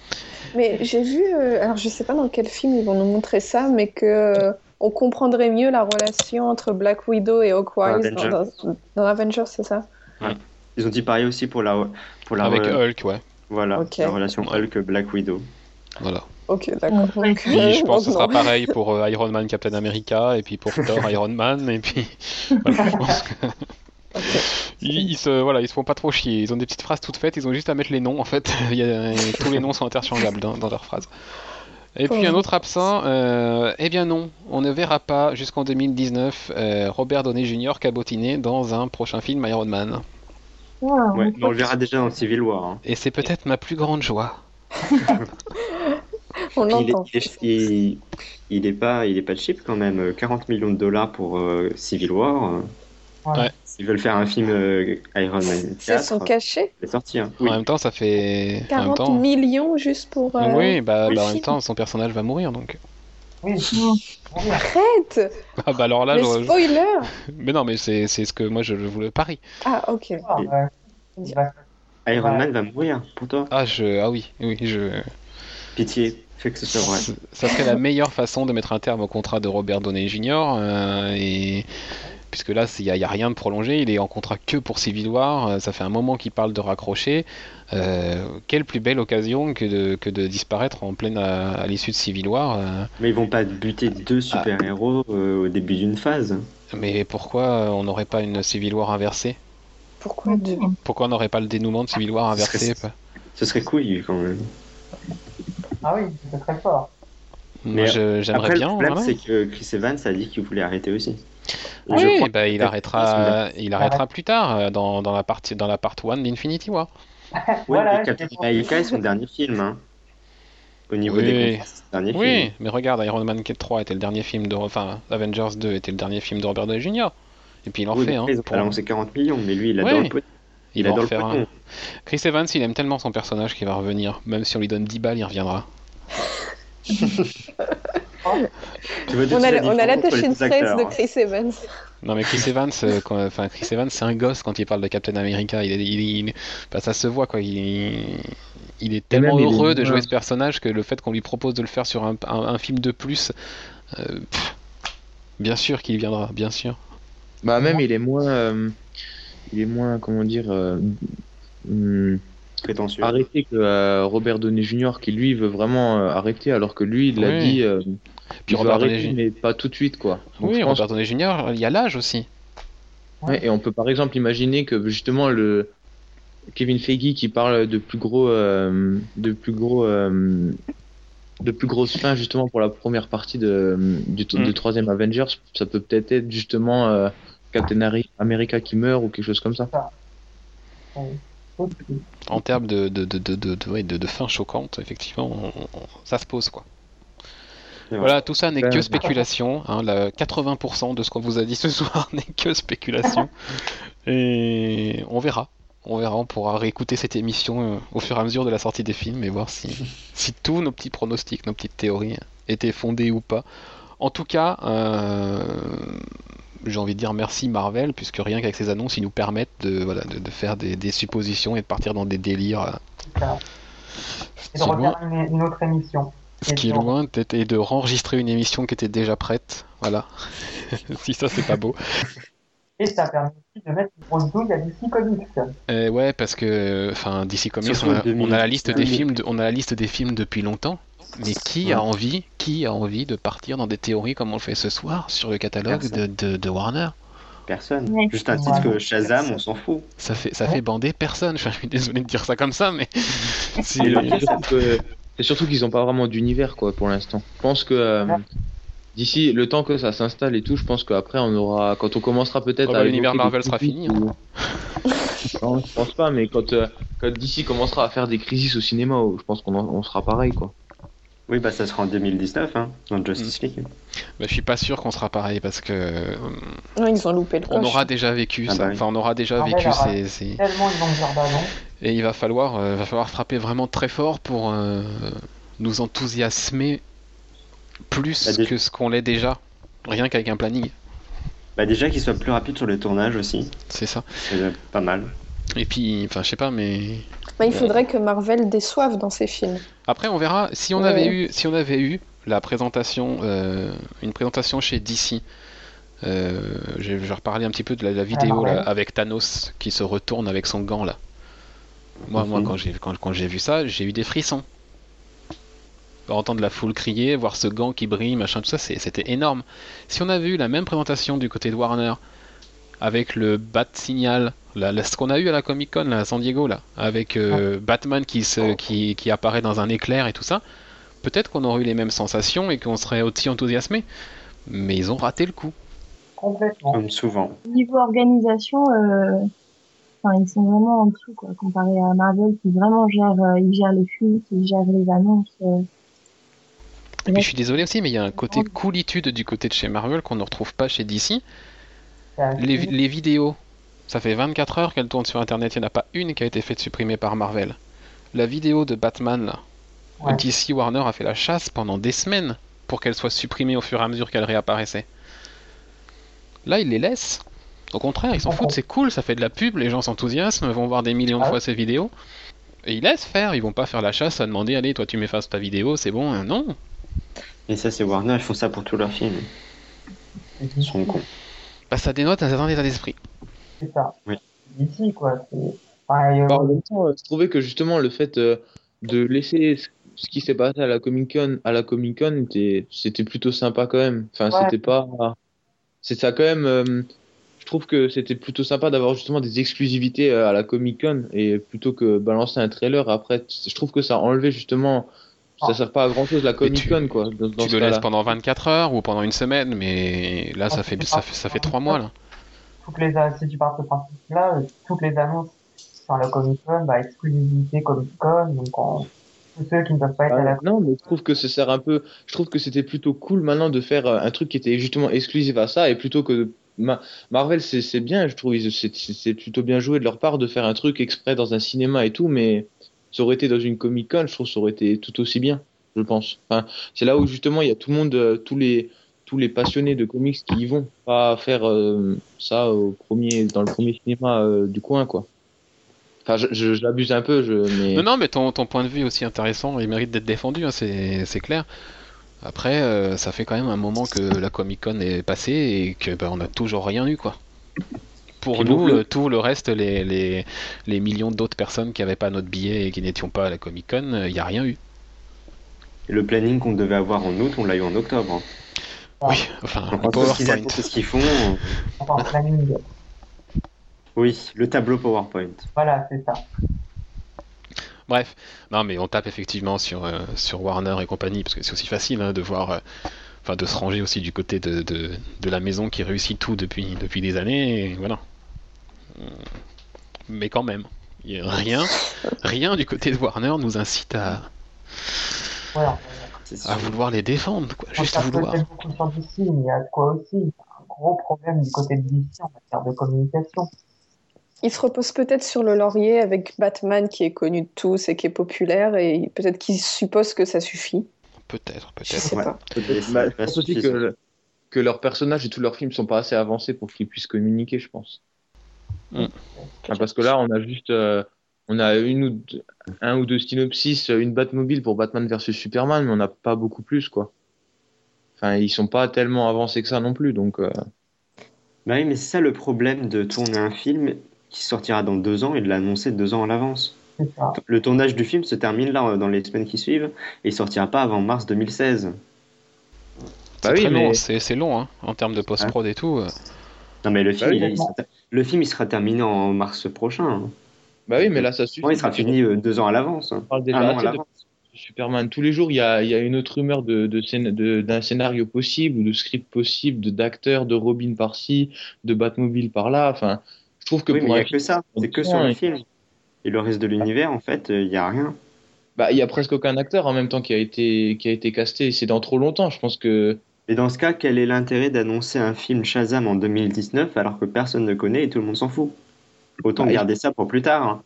Mais j'ai vu, euh, alors je sais pas dans quel film ils vont nous montrer ça, mais que euh, on comprendrait mieux la relation entre Black Widow et Hawkeye Dans dans, dans, dans Avengers, c'est ça? Ils ont dit pareil aussi pour la, pour la, Avec re- Hulk, ouais. voilà, la relation Hulk-Black Widow. Voilà. Ok, d'accord. Ouais, Donc, Puis je pense que ce sera pareil pour euh, Iron Man, Captain America, et puis pour Thor, Iron Man, et puis. Voilà, je pense que- Ok. Ils, ils se, voilà, ils se font pas trop chier. Ils ont des petites phrases toutes faites, ils ont juste à mettre les noms en fait. Il y a- tous les noms sont interchangeables dans, dans leurs phrases. Et puis un autre absent, euh, eh bien non, on ne verra pas jusqu'en 2019 euh, Robert Downey Jr. cabotiné dans un prochain film Iron Man. Ah, Ouais, on mais on le verra déjà dans Civil War. hein. Et c'est peut-être ma plus grande joie. On il, est, l'entend. il, est, il, il est pas, il est pas cheap quand même. euh, 40 millions de dollars pour euh, Civil War. Ouais. S'ils veulent faire un film euh, Iron Man C'est 4, son cachet. c'est sorti. Hein. En même temps, ça fait. en même 40 temps... millions juste pour. euh, Oui, bah, oui. bah, en même temps, son personnage va mourir donc. Arrête Ah bah alors là, je- spoiler mais non, mais c'est c'est ce que moi je voulais parier. Ah, ok. Ah, ouais. Iron. Man va mourir pour toi. Ah, je... ah oui, oui, je. Pitié, fais que ce soit vrai. C- Ça serait la meilleure façon de mettre un terme au contrat de Robert Downey Jr. euh, et puisque là, il n'y a, rien de prolongé, il est en contrat que pour Civil War. euh, Ça fait un moment qu'il parle de raccrocher. Euh, quelle plus belle occasion que de, que de disparaître en pleine à, à l'issue de Civil War. euh. Mais ils vont pas buter deux super-héros euh, au début d'une phase. mais pourquoi euh, on n'aurait pas une Civil War inversée? Pourquoi Dieu Pourquoi on n'aurait pas le dénouement de Civil War Ce serait- inversé? Ce serait cool quand même. Ah oui, c'est très fort. Moi, Mais je- j'aimerais Après, bien. le problème, voilà. c'est que Chris Evans a dit qu'il voulait arrêter aussi. Je Oui, crois bah, il arrêtera, il arrêtera plus tard euh, dans, dans la partie dans la part 1 d'Infinity War. Oui, Voilà, j'ai- America est son dernier film. Hein. Au niveau Oui. des Oui, film. mais regarde, Iron Man 3 était le dernier film de. Enfin, Avengers 2 était le dernier film de Robert Downey Jr. Et puis il en Oui, fait, hein. pour- annoncé 40 millions, mais lui, il Ouais. adore le pot. Il Il va en adore le un. Chris Evans, il aime tellement son personnage qu'il va revenir. Même si on lui donne 10 balles, il reviendra. Tu veux dire On a, la on a l'attaché de presse de hein. Chris Evans. Non mais Chris Evans, euh, quand- enfin Chris Evans, c'est un gosse quand il parle de Captain America. Il, est- il, il- ça se voit quoi. Il, il est tellement même, il est- heureux de jouer ce personnage que le fait qu'on lui propose de le faire sur un, un- un film de plus, euh, pff, bien sûr qu'il viendra, bien sûr. Bah même il est moins, euh, il est moins comment dire euh, hum, Prétentieux. arrêté que euh, Robert Downey Jr. qui lui veut vraiment euh, arrêter alors que lui il l'a Oui. dit, euh, Puis il Robert arrêter mais pas tout de suite quoi. Donc, Oui, je pense Robert Downey Jr. Il y a l'âge aussi. Ouais, et on peut par exemple imaginer que justement le Kevin Feige qui parle de plus gros, euh, de plus gros, euh, de plus grosses fins justement pour la première partie de, du, Mm. troisième Avengers, ça peut peut-être être justement euh, Captain America qui meurt ou quelque chose comme ça. En termes de, de, de, de, de, fin choquante, effectivement, on- on- ça se pose quoi. Voilà, tout ça n'est que spéculation. Hein, la 80% de ce qu'on vous a dit ce soir n'est que spéculation. Et on verra. On verra, on pourra réécouter cette émission euh, au fur et à mesure de la sortie des films et voir si, si tous nos petits pronostics, nos petites théories étaient fondés ou pas. En tout cas, euh, j'ai envie de dire merci Marvel, puisque rien qu'avec ces annonces, ils nous permettent de, voilà, de, de faire des, des suppositions et de partir dans des délires. euh, C'est ça. Ce Et de refaire une, une autre émission. Ce qui est loin d'être- et de enregistrer une émission qui était déjà prête. Voilà. si ça, c'est pas beau. Et ça permet aussi de mettre une grosse douille à DC Comics. Euh, ouais, parce que, enfin, DC Comics, on a, en 2000. on a la liste des films, de- on a la liste des films depuis longtemps. Mais qui a envie, qui a envie de partir dans des théories comme on le fait ce soir sur le catalogue de, Personne. de, de Warner? Personne. Ouais. Juste un titre que Shazam, on s'en fout. Ça fait, ça fait bander personne. Enfin, je suis désolé de dire ça comme ça, mais c'est- le surtout c'est surtout qu'ils n'ont pas vraiment d'univers quoi pour l'instant. Je pense que euh, d'ici le temps que ça s'installe et tout, je pense qu'après on aura, quand on commencera peut-être Oh à bah, l'univers Marvel sera fini, ou- non, je pense pas, mais quand euh, quand d'ici commencera à faire des crises au cinéma, oh, je pense qu'on en- on sera pareil quoi. Oui, bah ça sera en 2019, hein, dans Justice League. bah, je suis pas sûr qu'on sera pareil parce que euh, Ouais, ils ont loupé le on coche. aura déjà vécu Ah ça. bah oui. Enfin, on aura déjà Ah vécu ces, ces- Tellement une longueur d'annonce. Et il va falloir, euh, va falloir frapper vraiment très fort pour euh, nous enthousiasmer plus Bah, que ce qu'on l'est déjà. Rien qu'avec un planning, Bah déjà qu'il soit plus rapide sur le tournage aussi, c'est ça. c'est euh, pas mal. Et puis, enfin, je sais pas, mais Bah, il faudrait que Marvel déçoive dans ses films. après on verra. Si on Ouais. avait eu, si on avait eu la présentation, euh, une présentation chez DC. Euh, je vais reparler un petit peu de la, la vidéo là, avec Thanos qui se retourne avec son gant là. Moi, moi Mhm. quand j'ai quand, quand j'ai vu ça, j'ai eu des frissons. Entendre la foule crier, voir ce gant qui brille, machin, tout ça, c'était énorme. Si on avait eu la même présentation du côté de Warner, avec le Bat Signal, la- la- ce qu'on a eu à la Comic Con là, à San Diego, là, avec euh, Batman qui, se, qui, qui apparaît dans un éclair et tout ça, peut-être qu'on aurait eu les mêmes sensations et qu'on serait aussi enthousiasmé. Mais ils ont raté le coup. Complètement. Comme souvent. Niveau organisation, euh, enfin, ils sont vraiment en dessous, quoi, comparé à Marvel qui vraiment gère, euh, ils gèrent les flux, ils gèrent les annonces. euh. Et puis je suis désolé aussi, mais il y a un côté coolitude du côté de chez Marvel qu'on ne retrouve pas chez DC. Assez- Les, vi- les vidéos, ça fait 24 heures qu'elles tournent sur internet, il n'y en a pas une qui a été faite supprimer par Marvel. La vidéo de Batman, là, Ouais. DC Warner a fait la chasse pendant des semaines pour qu'elle soit supprimée au fur et à mesure qu'elle réapparaissait. Là, ils les laissent. Au contraire, ils s'en foutent, c'est cool, ça fait de la pub, les gens s'enthousiasment, vont voir des millions de Ah fois ces vidéos. Et ils laissent faire, ils vont pas faire la chasse à demander, allez, toi tu m'effaces ta vidéo, c'est bon, Euh, non. Et ça, c'est Warner, ils font ça pour tous leurs films. c'est Ils sont cons. Bah, ça dénote un certain état d'esprit. C'est ça. Oui. D'ici, quoi. euh, Bah, en même temps, euh, je trouvais que justement le fait euh, de laisser ce- qui s'est passé à la Comic Con à la Comic Con, était- c'était plutôt sympa quand même. Enfin, Ouais. c'était pas, c'est ça quand même. Je trouve que c'était plutôt sympa d'avoir justement des exclusivités euh, à la Comic Con et plutôt que balancer un trailer après. Je trouve que ça a enlevé justement. Ça Ah. sert pas à grand chose la Comic tu- Con quoi. Dans, dans tu le laisses pendant 24 heures ou pendant une semaine, mais là, ça Ah, fait, ça fait, ça fait 3 mois, là. toutes les, si tu pars de ce principe-là, euh, toutes les annonces sur la Comic Con, bah, exclusivité Comic Con, donc tous ceux qui ne peuvent pas être à la Ah, non, mais je trouve que ça sert un peu. Je trouve que c'était plutôt cool maintenant de faire euh, un truc qui était justement exclusif à ça et plutôt que Ma- Marvel, c'est bien, je trouve. C'est plutôt bien joué de leur part de faire un truc exprès dans un cinéma et tout, mais ça aurait été dans une Comic Con, je trouve ça aurait été tout aussi bien. je pense. C'est là où justement il y a tout le monde, euh, tous les tous les passionnés de comics qui y vont, pas faire euh, ça au premier dans le premier cinéma euh, du coin quoi. Enfin, je- un peu, je, mais Non, non, mais ton, ton point de vue est aussi intéressant, il mérite d'être défendu, hein, c'est clair. Après, euh, ça fait quand même un moment que la Comic Con est passée et que ben, on a toujours rien eu, quoi. Pour nous, le- euh, tout le reste, les, les, les millions d'autres personnes qui n'avaient pas notre billet et qui n'étions pas à la Comic Con, il n'y a rien eu. Et le planning qu'on devait avoir en août, on l'a eu en octobre. hein. Oui, enfin, qu'ils PowerPoint. ce qu'ils font, Enfin, planning. oui, le tableau PowerPoint. Voilà, c'est ça. Bref, non, mais on tape effectivement sur, euh, sur Warner et compagnie, parce que c'est aussi facile hein, de voir, euh, enfin, de se ranger aussi du côté de, de, de la maison qui réussit tout depuis, depuis des années, et voilà. Mais quand même, il y a rien, rien du côté de Warner nous incite à, Voilà. À vouloir les défendre, quoi, On juste tape vouloir. peut-être beaucoup sur DC, mais il y a quoi aussi. Il y a un gros problème du côté de DC en matière de communication. Il se repose peut-être sur le laurier avec Batman qui est connu de tous et qui est populaire et peut-être qu'il suppose que ça suffit. Peut-être, Je peut-être. sais Ouais. pas. Bah, je pense aussi que, que leurs personnages et tous leurs films sont pas assez avancés pour qu'ils puissent communiquer, je pense. Mm. Enfin, parce que là, on a juste, euh, on a une ou deux- un ou deux synopsis, une Batmobile pour Batman versus Superman, mais on n'a pas beaucoup plus, quoi. Enfin, ils sont pas tellement avancés que ça non plus, donc. euh, Bah oui, mais c'est ça le problème de tourner un film qui sortira dans deux ans et de l'annoncer deux ans à l'avance. Le tournage du film se termine là dans les semaines qui suivent et il sortira pas avant mars 2016. C'est Bah oui, mais- c'est c'est long, hein, en termes de post-prod et tout. euh. Non mais le film, oui, il, il sera, le film il sera terminé en mars prochain. Bah oui, mais là, ça suffit. Ouais, il sera fini euh, deux ans à l'avance. On parle déjà Un an à assez de l'avance. Superman. Tous les jours, il y a, il y a une autre rumeur de, de, scén- de- d'un scénario possible, ou de script possible, de d'acteurs, de Robin par-ci, de Batmobile par-là. Enfin, trouve que Oui, mais pour il n'y a que film, ça. C'est que sur le film. Et le reste de l'univers, en fait, euh, il n'y a rien. bah, il y a presque aucun acteur en même temps qui a été, qui a été casté. C'est dans trop longtemps. Je pense que Et dans ce cas, quel est l'intérêt d'annoncer un film Shazam en 2019 alors que personne ne connaît et tout le monde s'en fout? Autant Bah, il- garder ça pour plus tard. hein.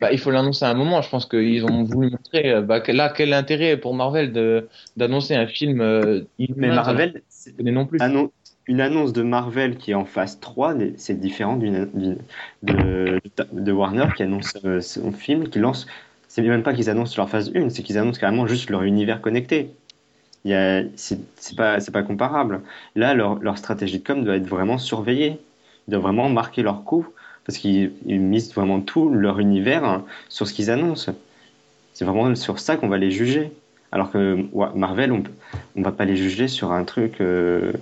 bah, il faut l'annoncer à un moment. Je pense qu'ils ont voulu montrer. euh, Bah, que- là, quel intérêt pour Marvel de d'annoncer un film euh, Mais Marvel, c'est- non plus. annon- une annonce de Marvel qui est en phase 3, n'est- c'est différent d'une de, Warner qui annonce euh, son film, qui lance. C'est même pas qu'ils annoncent leur phase 1, c'est qu'ils annoncent carrément juste leur univers connecté. C'est pas, comparable. Là, leur, stratégie de com doit être vraiment surveillée. Ils doivent vraiment marquer leur coup parce qu'ils ils misent vraiment tout leur univers hein, sur ce qu'ils annoncent. C'est vraiment sur ça qu'on va les juger. Alors que Marvel, on, on va pas les juger sur un truc, euh,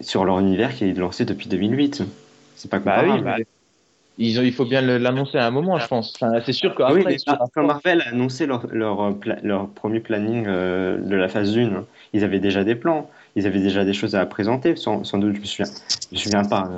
sur leur univers qui est lancé depuis 2008. C'est pas Bah oui, bah, ils ont, il faut bien l'annoncer à un moment, je pense. Enfin, c'est sûr qu'après, Oui, mais quand Marvel a annoncé leur, leur, euh, leur premier planning euh, de la phase 1, ils avaient déjà des plans, ils avaient déjà des choses à présenter, sans, sans doute, je me souviens, je me souviens pas,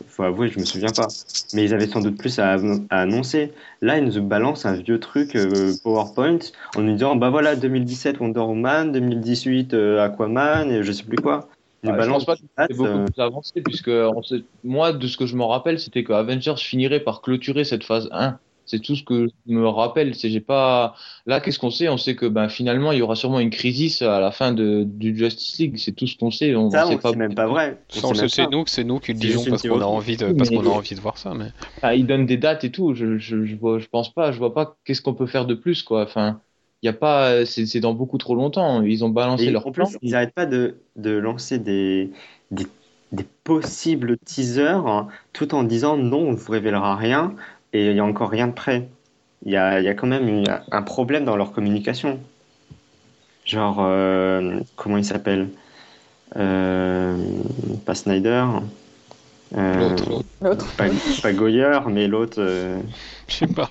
il faut avouer, je me souviens pas, mais ils avaient sans doute plus à, à annoncer. Là, ils nous balancent un vieux truc euh, PowerPoint en nous disant, bah voilà, 2017 Wonder Woman, 2018 euh, Aquaman, et je sais plus quoi. Nous Ouais, je pense pas que c'est beaucoup plus avancé, puisque on sait- moi, de ce que je me rappelle, c'était que Avengers finirait par clôturer cette phase 1. C'est tout ce que je me rappelle. C'est j'ai pas. Là, qu'est-ce qu'on sait? On sait que ben finalement, il y aura sûrement une crise à la fin de du Justice League. C'est tout ce qu'on sait. On, ça, on sait on- pas. c'est même pas vrai. C'est nous, c'est nous qui le disons parce qu'on a envie de, parce Mais- qu'on a envie de voir ça. Mais Enfin, ils donnent des dates et tout. Je je je, vois, je pense pas. Je vois pas qu'est-ce qu'on peut faire de plus quoi. Enfin, y a pas. C'est c'est dans beaucoup trop longtemps. Ils ont balancé Et leur en plan. plus, ils n'arrêtent pas de, de lancer des, des, des possibles teasers hein, tout en disant non, on ne vous révélera rien et il n'y a encore rien de prêt. Il y a, il y a quand même une- un problème dans leur communication. Genre, euh, comment il s'appelle Euh, Pas Snyder. euh, l'autre. Pas, pas Goyer, mais l'autre. euh, je sais pas.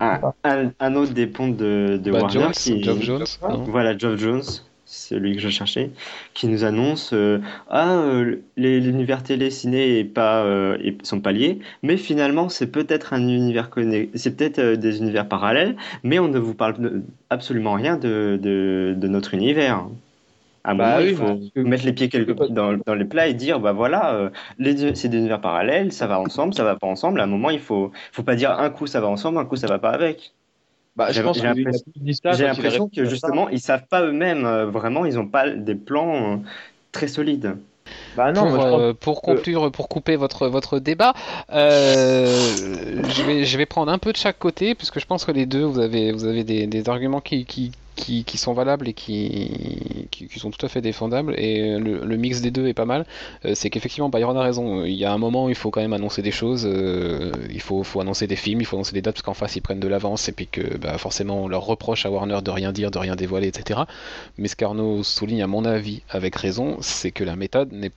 Un, un- un autre des pontes de, de Bah, Warner Jones, qui, Geoff Jones, non Voilà, Geoff Jones, c'est celui que je cherchais, qui nous annonce euh, ah euh, les l'univers télé ciné est pas euh, sont pas liés, mais finalement c'est peut-être un univers connecté, c'est peut-être euh, des univers parallèles, mais on ne vous parle absolument rien de, de, de notre univers. À un Bah moment, oui, il faut que- mettre les pieds quelque dans, dans les plats et dire bah voilà, euh, les- c'est des univers parallèles, ça va ensemble, ça va pas ensemble. À un moment, il faut faut pas dire un coup ça va ensemble, un coup ça va pas avec. Bah, je J'ai- pense l'impression- ça J'ai que ça. justement, ils savent pas eux-mêmes. euh, vraiment, ils ont pas des plans euh, très solides. Bah non, pour, euh, pour conclure, pour couper votre, votre débat, euh, je, vais, je vais prendre un peu de chaque côté, puisque je pense que les deux, vous avez, vous avez des, des arguments qui, qui, qui, sont valables et qui, sont tout à fait défendables, et le, mix des deux est pas mal. Euh, c'est qu'effectivement, Byron a raison, il y a un moment où il faut quand même annoncer des choses, euh, il faut, annoncer des films, il faut annoncer des dates, parce qu'en face, ils prennent de l'avance, et puis que bah, forcément, on leur reproche à Warner de rien dire, de rien dévoiler, etc. Mais ce qu'Arnaud souligne, à mon avis, avec raison, c'est que la méthode n'est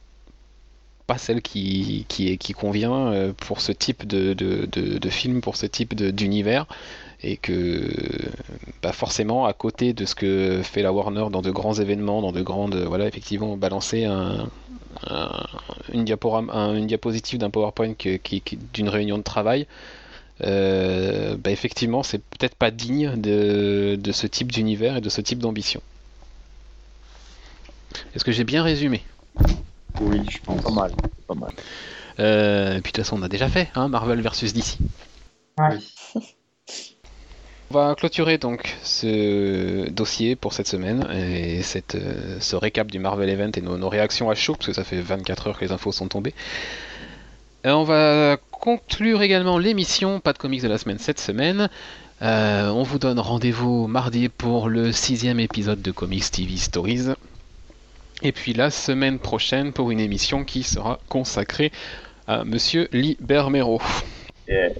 pas celle qui, convient euh, pour ce type de, film, pour ce type d'univers, et que bah forcément, à côté de ce que fait la Warner dans de grands événements, dans de grandes, voilà, effectivement, balancer un, un- une, diaporama, un- une diapositive d'un PowerPoint que- qui, qui- d'une réunion de travail, euh, bah effectivement, c'est peut-être pas digne de, de ce type d'univers et de ce type d'ambition. Est-ce que j'ai bien résumé? Oui, je pense. pas mal, pas mal. Euh, et puis de toute façon, on a déjà fait, hein, Marvel versus DC. Oui. On va clôturer donc ce dossier pour cette semaine et cette, euh, ce récap du Marvel Event et nos, nos réactions à chaud, parce que ça fait 24 heures que les infos sont tombées. Euh, on va conclure également l'émission Pas de comics de la semaine cette semaine. Euh, on vous donne rendez-vous mardi pour le sixième épisode de Comics TV Stories. Et puis la semaine prochaine pour une émission qui sera consacrée à Monsieur Lee Bermero. Yes.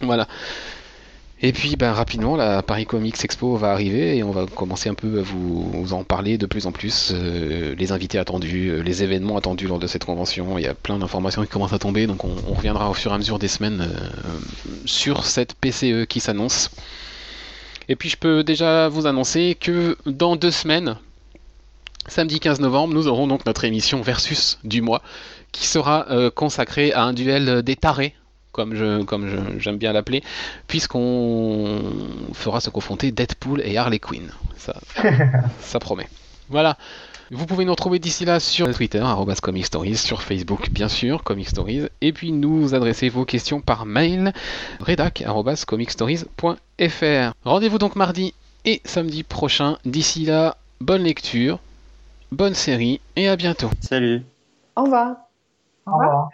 Voilà. Et puis ben, rapidement, la Paris Comics Expo va arriver et on va commencer un peu à vous, en parler de plus en plus. euh, les invités attendus, euh, les événements attendus lors de cette convention. Il y a plein d'informations qui commencent à tomber, donc on, reviendra au fur et à mesure des semaines euh, sur cette PCE qui s'annonce. Et puis je peux déjà vous annoncer que dans deux semaines, samedi 15 novembre, nous aurons donc notre émission Versus du mois qui sera consacrée à un duel des tarés comme je comme je- j'aime bien l'appeler, puisqu'on fera se confronter Deadpool et Harley Quinn. Ça, ça promet. Voilà. Vous pouvez nous retrouver d'ici là sur Twitter, Comic Stories, sur Facebook, bien sûr, Comic Stories, et puis nous adresser vos questions par mail, redac, arrobas comicstories.fr. Rendez-vous donc mardi et samedi prochain. D'ici là, bonne lecture, bonne série, et à bientôt. Salut. Au revoir. Au revoir.